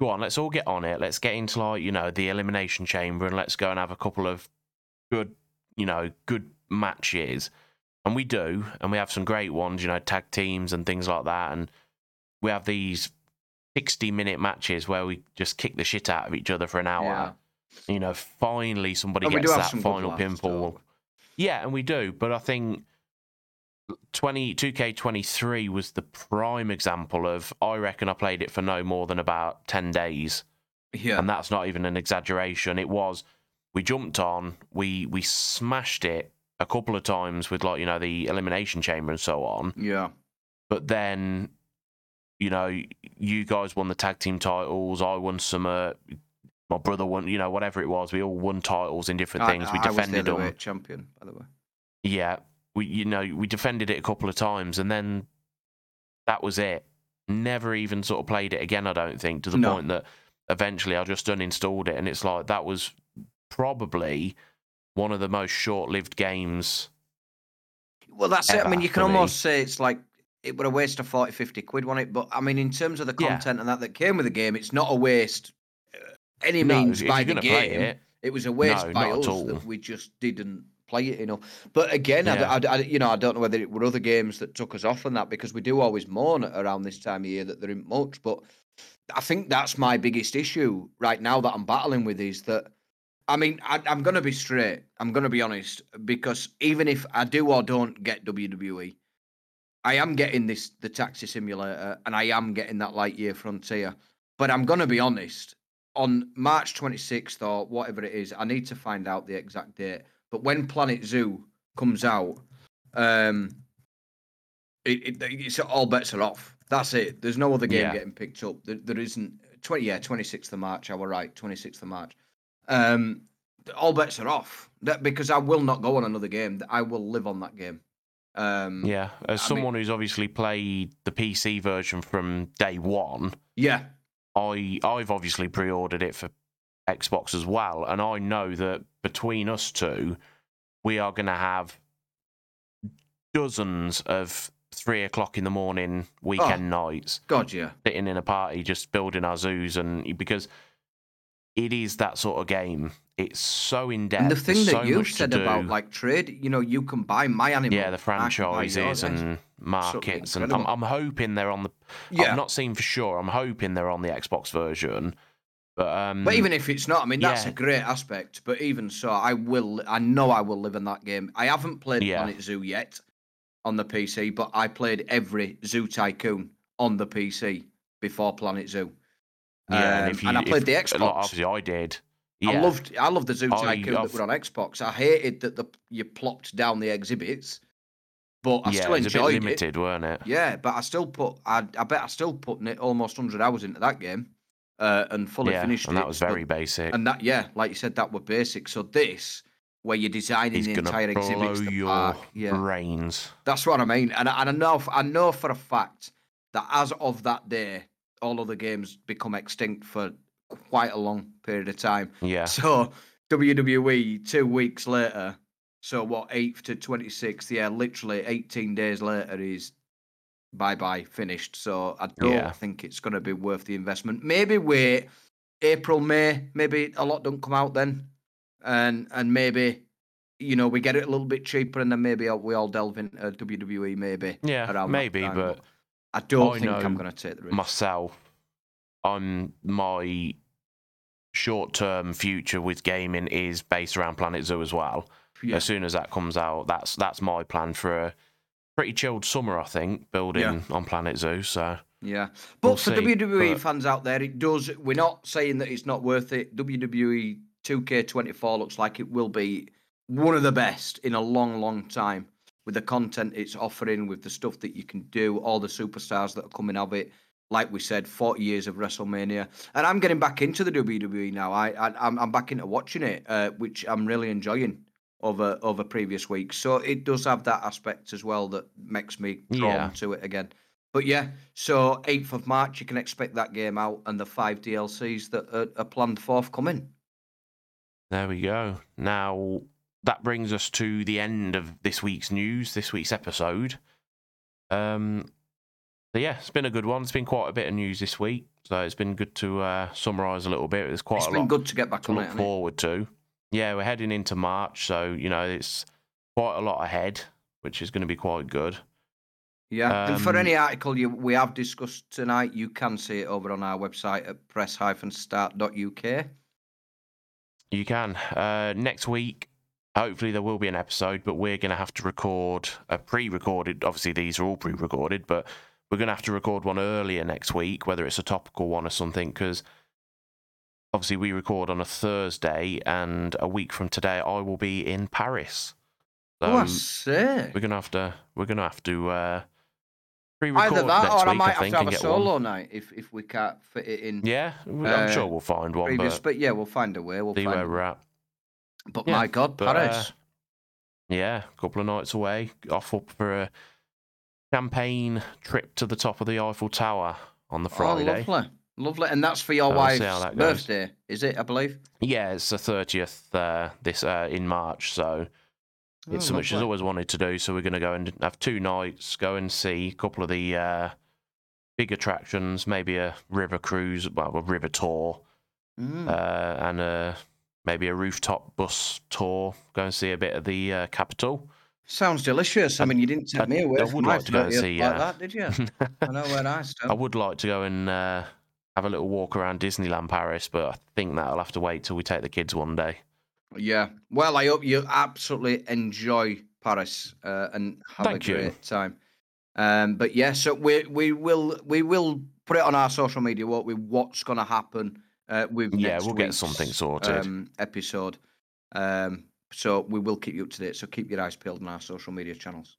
A: go on, let's all get on it. Let's get into like you know the elimination chamber, and let's go and have a couple of good, you know, good matches. And we do, and we have some great ones. You know, tag teams and things like that, and we have these sixty-minute matches where we just kick the shit out of each other for an hour. You know, finally somebody
B: And
A: gets that final pinfall. Yeah, and we do, but I think 20 2K23 was the prime example of I reckon I played it for no more than about 10 days,
B: yeah.
A: And that's not even an exaggeration. It was we jumped on, we we smashed it a couple of times with like, you know, the elimination chamber and so on,
B: yeah.
A: But then you know, you guys won the tag team titles, I won some uh, my brother won, you know, whatever it was, we all won titles in different
B: I-
A: things. we
B: I, was the
A: defended them.
B: champion by the way
A: Yeah, we you know we defended it a couple of times, and then that was it. Never even sort of played it again. I don't think to the
B: No.
A: point that eventually I just uninstalled it, and it's like that was probably one of the most short-lived games.
B: well that's it I mean you can
A: for me.
B: almost say it's like it would a waste of 40, 50 quid, wasn't it? But I mean, in terms of the
A: Yeah.
B: content and that that came with the game, it's not a waste. Any
A: No,
B: means by the game.
A: it,
B: It was a waste
A: No,
B: by us that we just didn't play it enough. But again, I
A: Yeah.
B: I, d- I- you know, I don't know whether it were other games that took us off on that because we do always mourn around this time of year that there isn't much. But I think that's my biggest issue right now that I'm battling with is that. I mean, I, I'm going to be straight. I'm going to be honest because even if I do or don't get WWE, I am getting this the taxi simulator and I am getting that Lightyear Frontier. But I'm going to be honest. On March 26th or whatever it is, I need to find out the exact date. But when Planet Zoo comes out, um, it, it, it's all bets are off. That's it. There's no other game
A: Yeah.
B: getting picked up. There, there isn't. 20 yeah, 26th of March. I were right. 26th of March. Um, all bets are off. That because I will not go on another game. I will live on that game. Um,
A: yeah. As
B: I mean-
A: someone who's obviously played the PC version from day one,
B: yeah,
A: I I've obviously pre-ordered it for Xbox as well, and I know that between us two, we are going to have dozens of three o'clock in the morning oh, weekend nights
B: God, yeah.
A: sitting in a party just building our zoos, and because it is that sort of game. It's so in depth.
B: And the thing that
A: so to
B: said about like trade, you know, you can buy my animal.
A: yeah, the franchises and markets, and I'm. I'm hoping they're on the.
B: yeah.
A: I've not seen for sure. I'm hoping they're on the Xbox version, but um,
B: But even if it's not, I mean, that's
A: yeah.
B: a great aspect. But even so, I will. I know I will live in that game. I haven't played
A: Yeah.
B: Planet Zoo yet on the PC, but I played every Zoo Tycoon on the PC before Planet Zoo.
A: Yeah, and
B: Um,
A: if you,
B: and I played the Xbox.
A: obviously, I did. Yeah,
B: I loved. I loved the Zoo
A: I-
B: Tycoon that
A: I've-
B: were on Xbox. I hated that the you plopped down the exhibits, but I
A: yeah,
B: still
A: it was a bit
B: enjoyed it.
A: limited, weren't it?
B: Yeah, but I still put. I, I bet I still put almost hundred hours into that game, uh, and fully
A: yeah,
B: finished
A: and
B: it.
A: that was very basic.
B: and that, yeah, like you said, that were basic. So this, where you're designing
A: He's
B: the entire
A: blow
B: exhibits,
A: your
B: park, yeah,
A: brains.
B: that's what I mean. And I, and I know, I know for a fact that as of that day, all other games become extinct for quite a long period of time.
A: Yeah,
B: So WWE two weeks later, so what eighth to twenty sixth? Yeah, literally eighteen days later is bye bye finished. So I don't
A: Yeah.
B: think it's going to be worth the investment. Maybe wait April May. Maybe a lot don't come out then, and and maybe you know we get it a little bit cheaper, and then maybe we all delve into WWE. Maybe
A: yeah, maybe, but
B: I don't
A: I
B: think I'm going to take the risk.
A: myself, I'm my short-term future with gaming is based around Planet Zoo as well.
B: yeah.
A: As soon as that comes out, that's that's my plan for a pretty chilled summer. I think building on Planet Zoo. So
B: Yeah, but
A: We'll
B: for
A: see,
B: WWE
A: but-
B: fans out there, it does. We're not saying that it's not worth it. WWE 2K24 looks like it will be one of the best in a long, long time with the content it's offering, with the stuff that you can do, all the superstars that are coming of it. Like we said, 40 years of WrestleMania, and I'm getting back into the WWE now. I, I I'm, I'm back into watching it, uh, which I'm really enjoying over over previous weeks. So it does have that aspect as well that makes me drawn
A: Yeah.
B: to it again. But yeah, so 8th of March, you can expect that game out and the five DLCs that are, are planned forthcoming.
A: there we go. Now that brings us to the end of this week's news, this week's episode. Um, so yeah, it's been a good one. It's been quite a bit of news this week, so it's been good to uh, summarise a little bit. There's quite
B: It's
A: a
B: been
A: lot
B: good to get back
A: to
B: on
A: look
B: it. hasn't it?
A: forward to. Yeah, we're heading into March, so you know it's quite a lot ahead, which is going to be quite good.
B: Yeah, and for
A: Um,
B: any article you, we have discussed tonight, you can see it over on our website at press-start.uk.
A: You can. Uh, next week, hopefully there will be an episode, but we're going to have to record a pre-recorded. Obviously, these are all pre-recorded, but we're going to have to record one earlier next week, whether it's a topical one or something, because obviously we record on a Thursday, and a week from today I will be in Paris. So
B: oh, say.
A: we're gonna have to. We're gonna have to uh, pre-record
B: Either that or I might
A: I
B: have to have a solo
A: one.
B: night if, if we can't fit it in
A: Yeah, I'm
B: Uh,
A: sure we'll find one,
B: previous.
A: but
B: But yeah, we'll find a way. We'll
A: see
B: find
A: where we're at.
B: But
A: Yeah,
B: my God,
A: but, uh,
B: Paris.
A: Yeah, a couple of nights away, off up for a champagne trip to the top of the Eiffel Tower on the Friday.
B: Oh, lovely. Lovely. And that's for your
A: So we'll
B: wife's
A: that
B: birthday, is it, I believe?
A: yeah, it's the thirtieth uh, this uh, in March, so it's
B: Oh,
A: something she's always wanted to do. So we're going to go and have two nights, go and see a couple of the uh, big attractions, maybe a river cruise, well, a river tour,
B: Mm.
A: uh, and a, maybe a rooftop bus tour. Go and see a bit of the uh, capital.
B: Sounds delicious. I
A: I-
B: mean, you didn't take
A: I-
B: me away
A: I would like to go and see,
B: like that, did you? I know where <laughs> I
A: I would like to go and uh, have a little walk around Disneyland Paris, but I think that'll have to wait till we take the kids one day.
B: Yeah. Well, I hope you absolutely enjoy Paris uh, and have
A: Thank
B: a
A: you.
B: great time. Um, but yeah, so we we will we will put it on our social media. What we what's going to happen uh, with
A: Yeah, we'll get something sorted.
B: um, episode. Um, so we will keep you up to date. So keep your eyes peeled on our social media channels.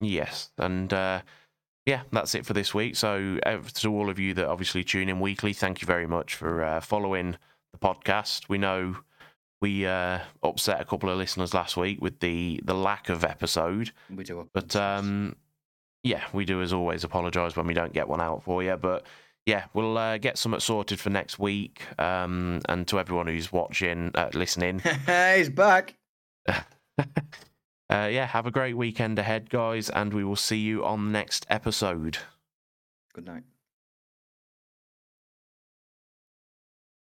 A: Yes, and uh, yeah, that's it for this week. So uh, to all of you that obviously tune in weekly, thank you very much for uh, following the podcast. We know we uh, upset a couple of listeners last week with the the lack of episode,
B: We do.
A: but um, yeah, we do as always apologise when we don't get one out for you. But yeah, we'll uh, get something sorted for next week. Um, and to everyone who's watching, uh, listening, <laughs>
B: He's back. <laughs>
A: uh, yeah, have a great weekend ahead, guys, and we will see you on the next episode.
B: Good night.